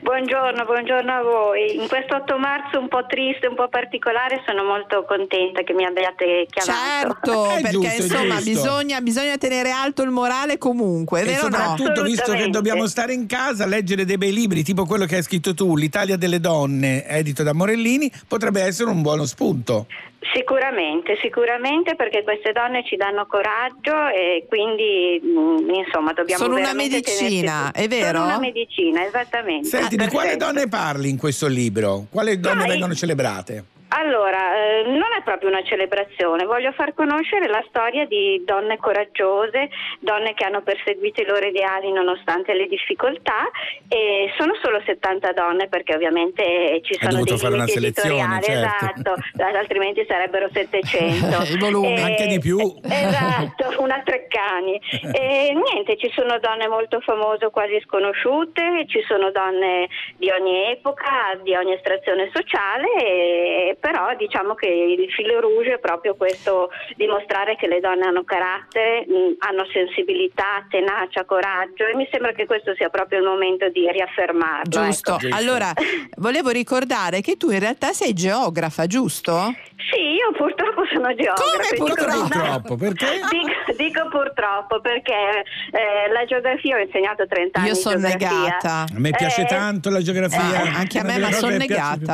Buongiorno.
Buongiorno, a voi. In questo 8 marzo un po' triste, un po' particolare, sono molto contenta che mi abbiate chiamato.
Certo,
È
perché
giusto,
insomma bisogna, bisogna tenere alto il morale comunque,
E
vero o no?
soprattutto, visto che dobbiamo stare in casa, leggere dei bei libri, tipo quello che hai scritto tu, L'Italia delle donne, edito da Morellini, potrebbe essere un buono spunto.
Sicuramente, sicuramente perché queste donne ci danno coraggio e quindi mm, insomma dobbiamo
Sono una medicina, è vero?
Sono una medicina, esattamente.
Senti, di quale donne parli in questo libro? Quali donne vengono celebrate?
Allora, eh, non è proprio una celebrazione, voglio far conoscere la storia di donne coraggiose, donne che hanno perseguito i loro ideali nonostante le difficoltà e sono solo 70 donne perché ovviamente ci sono dei
fare una
limiti
selezione,
editoriali,
certo.
esatto, altrimenti sarebbero 700.
I volumi. Anche di più.
Esatto, una Treccani. E niente, ci sono donne molto famose quasi sconosciute, ci sono donne di ogni epoca, di ogni estrazione sociale, e- però diciamo che il filo rouge è proprio questo dimostrare che le donne hanno carattere, mh, hanno sensibilità, tenacia, coraggio e mi sembra che questo sia proprio il momento di riaffermarlo.
Giusto.
ecco.
Allora, volevo ricordare che tu in realtà sei geografa, giusto?
Sì, io purtroppo sono geografa.
Come
dico-
purtroppo? Perché?
Dico, dico purtroppo perché eh, la geografia ho insegnato 30 anni.
Io sono
geografia.
negata.
A me piace
Eh,
tanto la geografia.
Eh, anche a me, ma sono
piace più.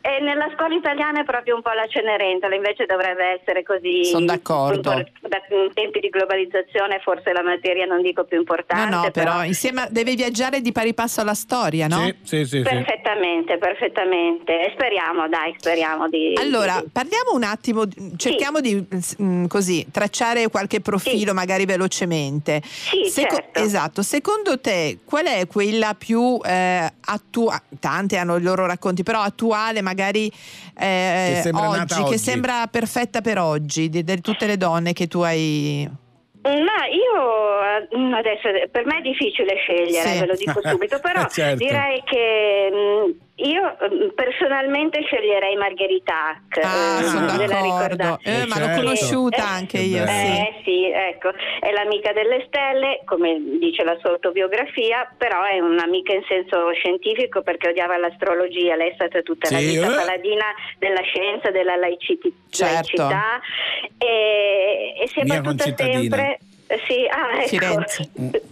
E nella scuola italiana è proprio un po' la Cenerentola, invece dovrebbe essere così.
Son d'accordo.
in tempi di globalizzazione forse la materia non dico più
No,
importante.
no, però insieme a- deve viaggiare di pari passo alla storia, no?
Sì, sì, sì. sì.
Perfettamente, perfettamente. E speriamo, dai, speriamo di.
Allora,
di-
parliamo un attimo, cerchiamo di mm, così tracciare qualche profilo magari velocemente.
Sì, certo.
Esatto, secondo te qual è quella più eh, attuale, tante hanno i loro racconti, però attuale magari eh,
Che sembra
oggi,
oggi.
che sembra perfetta per oggi, di, di tutte le donne che tu hai...
Ma io eh, adesso per me è difficile scegliere,
Sì.
ve lo dico subito, però
Certo.
direi che mh, io mh, personalmente sceglierei Margherita Hack.
Ah,
eh,
sono
la
d'accordo.
ricordate?
Eh, ma l'ho
certo.
conosciuta
Eh,
anche io, sì.
Eh sì, ecco, è l'amica delle stelle, come dice la sua autobiografia, però è un'amica in senso scientifico perché odiava l'astrologia, lei è stata tutta la
Sì,
vita
eh.
paladina della scienza, della laiciti-
Certo.
laicità e, e si è
Mia
battuta sempre... eh, Sì, ah, ecco.
Firenze.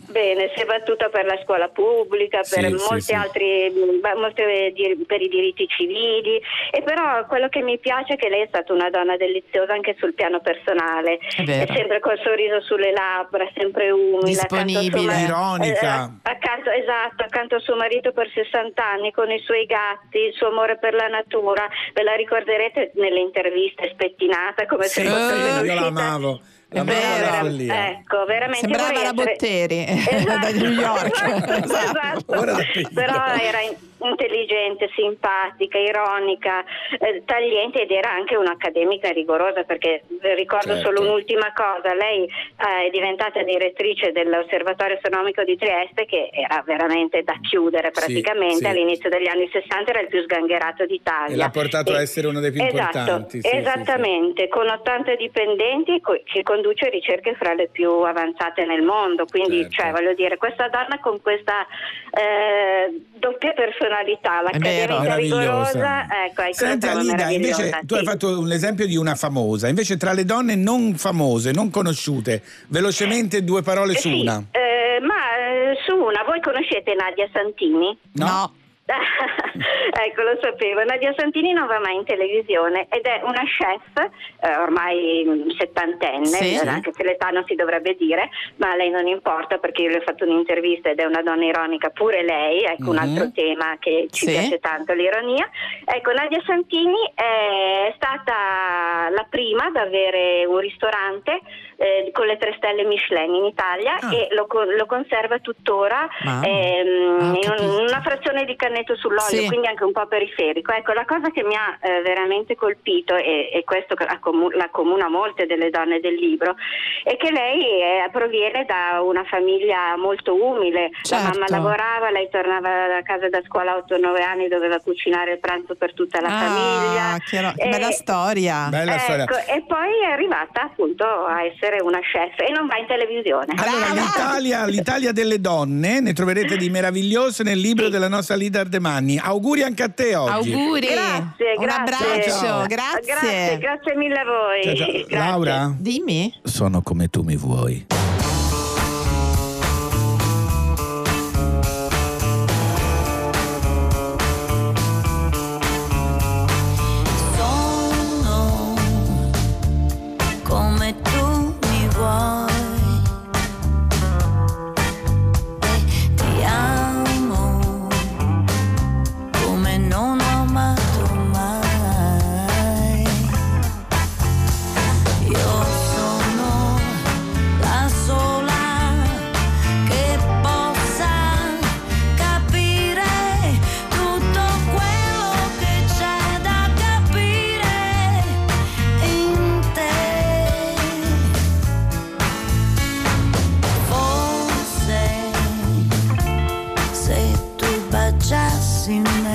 Bene, si è battuta per la scuola pubblica, per
Sì, sì,
molti
sì.
altri, molte di- per i diritti civili e però quello che mi piace è che lei è stata una donna deliziosa anche sul piano personale,
È vero.
sempre col sorriso sulle labbra, sempre umile, accanto al suo
Disponibile.
ma-
Ironica.
eh, accanto, esatto, accanto al suo marito per 60 anni con i suoi gatti, il suo amore per la natura, ve la ricorderete nelle interviste spettinata come
Sì,
se fosse
sì, io
uscita.
l'amavo. Follia.
Ecco, veramente
Sembrava la
essere-
Botteri
Esatto,
da New York.
esatto.
La vedo.
Però era in- intelligente, simpatica, ironica, eh, tagliente ed era anche un'accademica rigorosa perché ricordo
Certo.
solo un'ultima cosa, lei eh, è diventata direttrice dell'Osservatorio Astronomico di Trieste che era veramente da chiudere praticamente
sì.
all'inizio degli anni 60 era il più sgangherato d'Italia.
E l'ha portato a
E-
essere uno dei più
esatto,
importanti. Sì, sì, sì.
esattamente, con 80 dipendenti che conduce ricerche fra le più avanzate nel mondo, quindi
Certo.
cioè, voglio dire, questa donna con questa eh, doppia personalità, l'accademica
Meravigliosa.
rigorosa, ecco, hai
Senti Alida, invece tu hai fatto un esempio di una famosa, invece tra le donne non famose, non conosciute, velocemente due parole su
Sì,
una.
eh, ma eh, su una, voi conoscete Nadia Santini?
No?
ecco, lo sapevo. Nadia Santini non va mai in televisione ed è una chef, eh, ormai mm, settantenne,
Sì.
anche se l'età non si dovrebbe dire, ma a lei non importa perché io le ho fatto un'intervista ed è una donna ironica pure lei, ecco un
Mhm.
altro tema che ci
Sì.
piace tanto, l'ironia. Ecco, Nadia Santini è stata la prima ad avere un ristorante eh, con le tre stelle Michelin in Italia
Ah.
e lo, lo conserva tuttora ehm,
Ah,
in un- una frazione di cannetto sull'olio
Sì,
quindi anche un po' periferico. Ecco, la cosa che mi ha eh, veramente colpito, e, e questo accomu- l'accomuna molte delle donne del libro, è che lei eh, proviene da una famiglia molto umile. La
Certo.
mamma lavorava, lei tornava da casa da scuola a 8-9 anni, doveva cucinare il pranzo per tutta la famiglia.
Ah, che ro- che
E-
bella storia.
Bella storia.
Ecco, e poi è arrivata appunto a essere una chef e non va in televisione.
Allora, l'Italia, l'Italia delle donne ne troverete di meravigliose nel libro della nostra leader De Manni. Auguri anche a te oggi.
Auguri.
Grazie,
Un
grazie.
abbraccio,
Ciao.
grazie.
Grazie, grazie mille a voi.
Ciao, ciao. Laura?
Dimmi.
Sono come tu mi vuoi.
in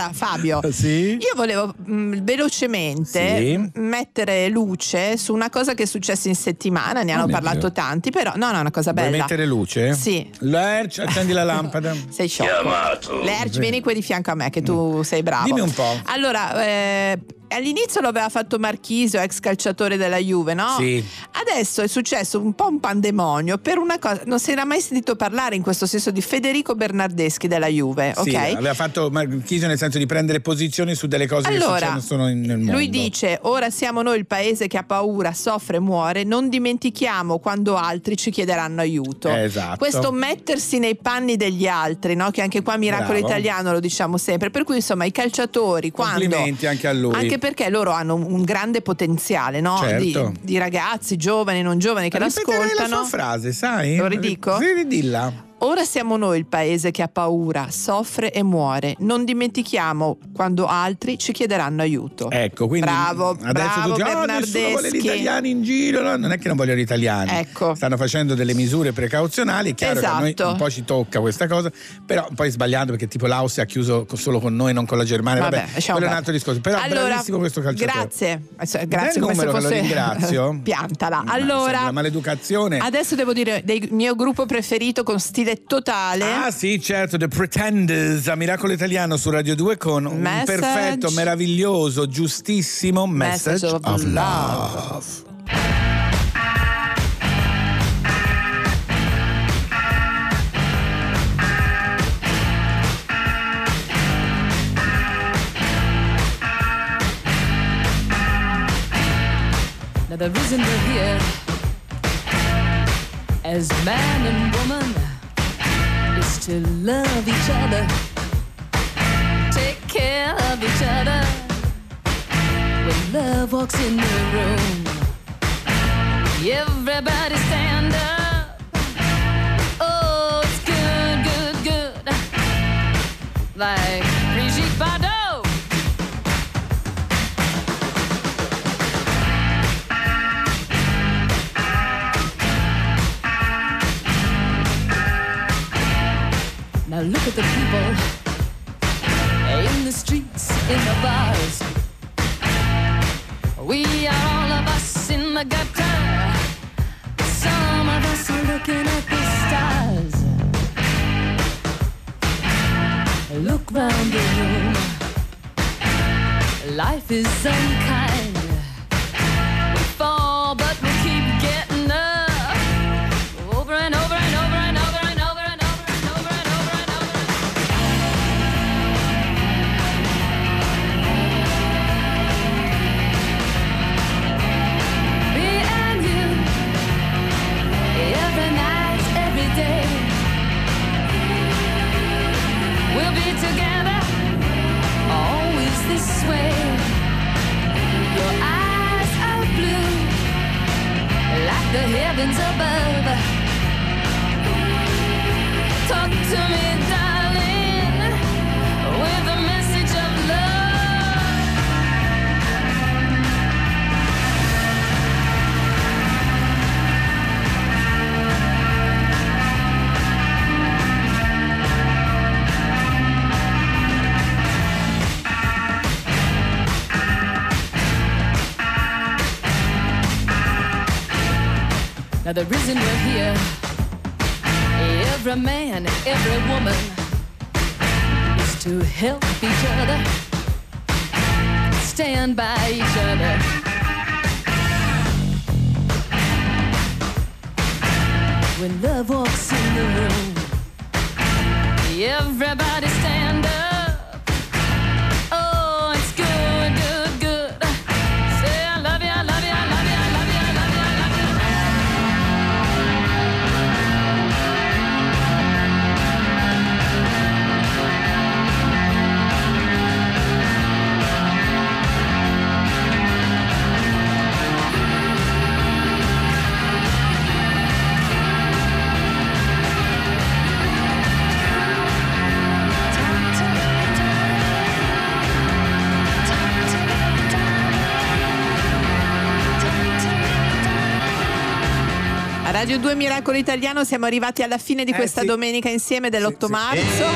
Allora, Fabio,
Sì?
io volevo mh, velocemente
Sì.
mettere luce su una cosa che è successa in settimana, ne
Oh
hanno parlato
Dio.
tanti, però no, no, è una cosa
Vuoi
bella.
mettere luce?
Sì.
Lerch, accendi la lampada.
Sei sciocco.
Chiamato.
Lerch,
Sì.
vieni qui di fianco a me che tu sei bravo.
Dimmi un po'.
Allora, eh, all'inizio lo aveva fatto Marchisio, ex calciatore della Juve, no?
Sì.
Adesso è successo un po' un pandemonio per una cosa, non si era mai sentito parlare in questo senso di Federico Bernardeschi della Juve,
Sì,
ok?
aveva fatto Marchisio nel senso di prendere posizioni su delle cose
Allora,
che in- nel mondo.
Lui dice: Ora siamo noi il paese che ha paura, soffre, muore. Non dimentichiamo quando altri ci chiederanno aiuto.
Eh, esatto.
Questo mettersi nei panni degli altri, no? che anche qua Miracolo
Bravo.
Italiano lo diciamo sempre. Per cui, insomma, i calciatori, quando
Complimenti anche a lui.
anche perché loro hanno un grande potenziale no?
Certo.
di, di ragazzi giovani, non giovani che
Ripeterei la
l'ascoltano.
sua frase, sai?
Lo ridico?
Sì, ridilla.
Ora siamo noi il paese che ha paura, soffre e muore. Non dimentichiamo quando altri ci chiederanno aiuto.
Ecco, quindi
bravo,
adesso
bravo
tu "Oh, nessuno vuole gli italiani in giro, no? non è che non vogliono gli italiani.
Ecco.
Stanno facendo delle misure precauzionali, è chiaro che a noi
Esatto.
un po' ci tocca questa cosa, però poi sbagliando perché tipo l'Austria ha chiuso solo con noi, non con la Germania, vabbè,
Vabbè,
quello è un altro discorso, però
allora,
bravissimo questo calciatore.
Grazie,
Dai
grazie come se
che lo
fosse
ringrazio.
piantala. Allora,
maleducazione.
adesso devo dire del mio gruppo preferito con stile totale.
Ah sì, certo, The Pretenders a Miracolo Italiano su Radio 2 con un
Message-
perfetto, meraviglioso, giustissimo Message,
Message of
of
love.
love.
The reason we're here as man and woman is to love each other, take care of each other. When love walks in the room, everybody stand up. Oh, it's good, good, good. Like Now look at the people in the streets, in the bars. We are all of us in the gutter. Some of us are looking at the stars. Look round the room. Life is unkind. The heavens above. The reason we're here, every man, every woman, is to help each other, stand by each other. When love walks in the room, everybody stand
Radio 2 Miracolo Italiano siamo arrivati alla fine di
Eh,
questa
sì.
domenica insieme dell'8 marzo.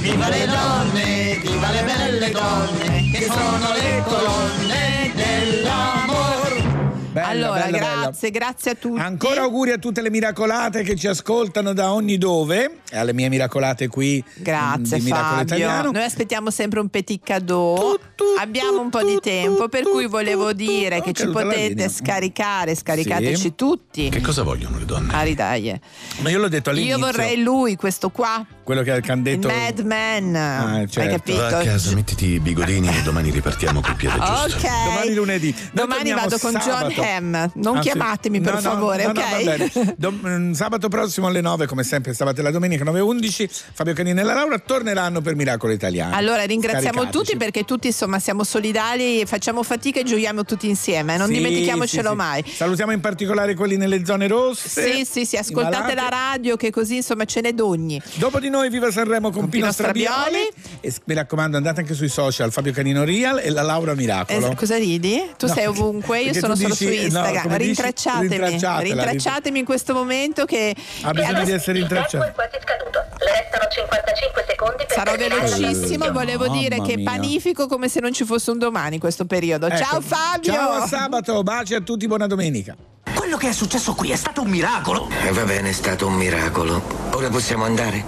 Viva le donne, viva le belle donne, che sono le colonne dell'amor.
Bella,
allora,
bella, bella.
grazie, grazie a tutti.
Ancora auguri a tutte le miracolate che ci ascoltano da ogni dove e alle mie miracolate qui
Grazie
di Miracolo
Fabio.
Italiano.
Noi aspettiamo sempre un petit cadeau. Abbiamo un po' di tempo, per cui volevo dire che ci potete scaricare, scaricateci
Sì.
tutti.
Che cosa vogliono le donne?
Ari dai.
Ma io l'ho detto all'inizio.
Io vorrei lui, questo qua,
quello che ha
il
detto
Madman.
Ah,
Hai
certo.
capito?
Va a casa, mettiti i bigodini e domani ripartiamo col piede giusto.
Ok.
Domani lunedì. Noi
Domani vado con John
sabato.
Sam. Non
Ah, sì.
chiamatemi per
No, no,
favore,
no, no,
ok?
va bene. Dom- mm, sabato prossimo alle 9, come sempre, sabato la domenica 9.11, Fabio Canini e la Laura torneranno per Miracolo Italiano.
Allora ringraziamo tutti perché tutti insomma siamo solidali, facciamo fatica e gioiamo tutti insieme, non
Sì,
dimentichiamocelo
sì, sì.
mai.
Salutiamo in particolare quelli nelle zone rosse.
Sì, sì, sì, ascoltate la radio che così insomma ce n'è d'ogni.
Dopo di noi, viva Sanremo con, Pino
Pino
Strabioli.
Strabioli.
E mi raccomando, andate anche sui social, Fabio Canino Real e la Laura Miracolo.
Eh, cosa ridi? Tu
No,
sei ovunque, io sono solo
dici-
su
no,
Instagram.
dici,
rintracciatemi,
rintracciatela,
rintracciatemi in questo momento che
Ha bisogno di essere rintracciato.
sarò velocissimo.
Eh,
Volevo dire che
mia.
panifico come se non ci fosse un domani in questo periodo.
Ecco.
Ciao Fabio!
Ciao a sabato, baci a tutti, buona domenica.
Quello che è successo qui è stato un miracolo.
E va bene, è stato un miracolo. Ora possiamo andare.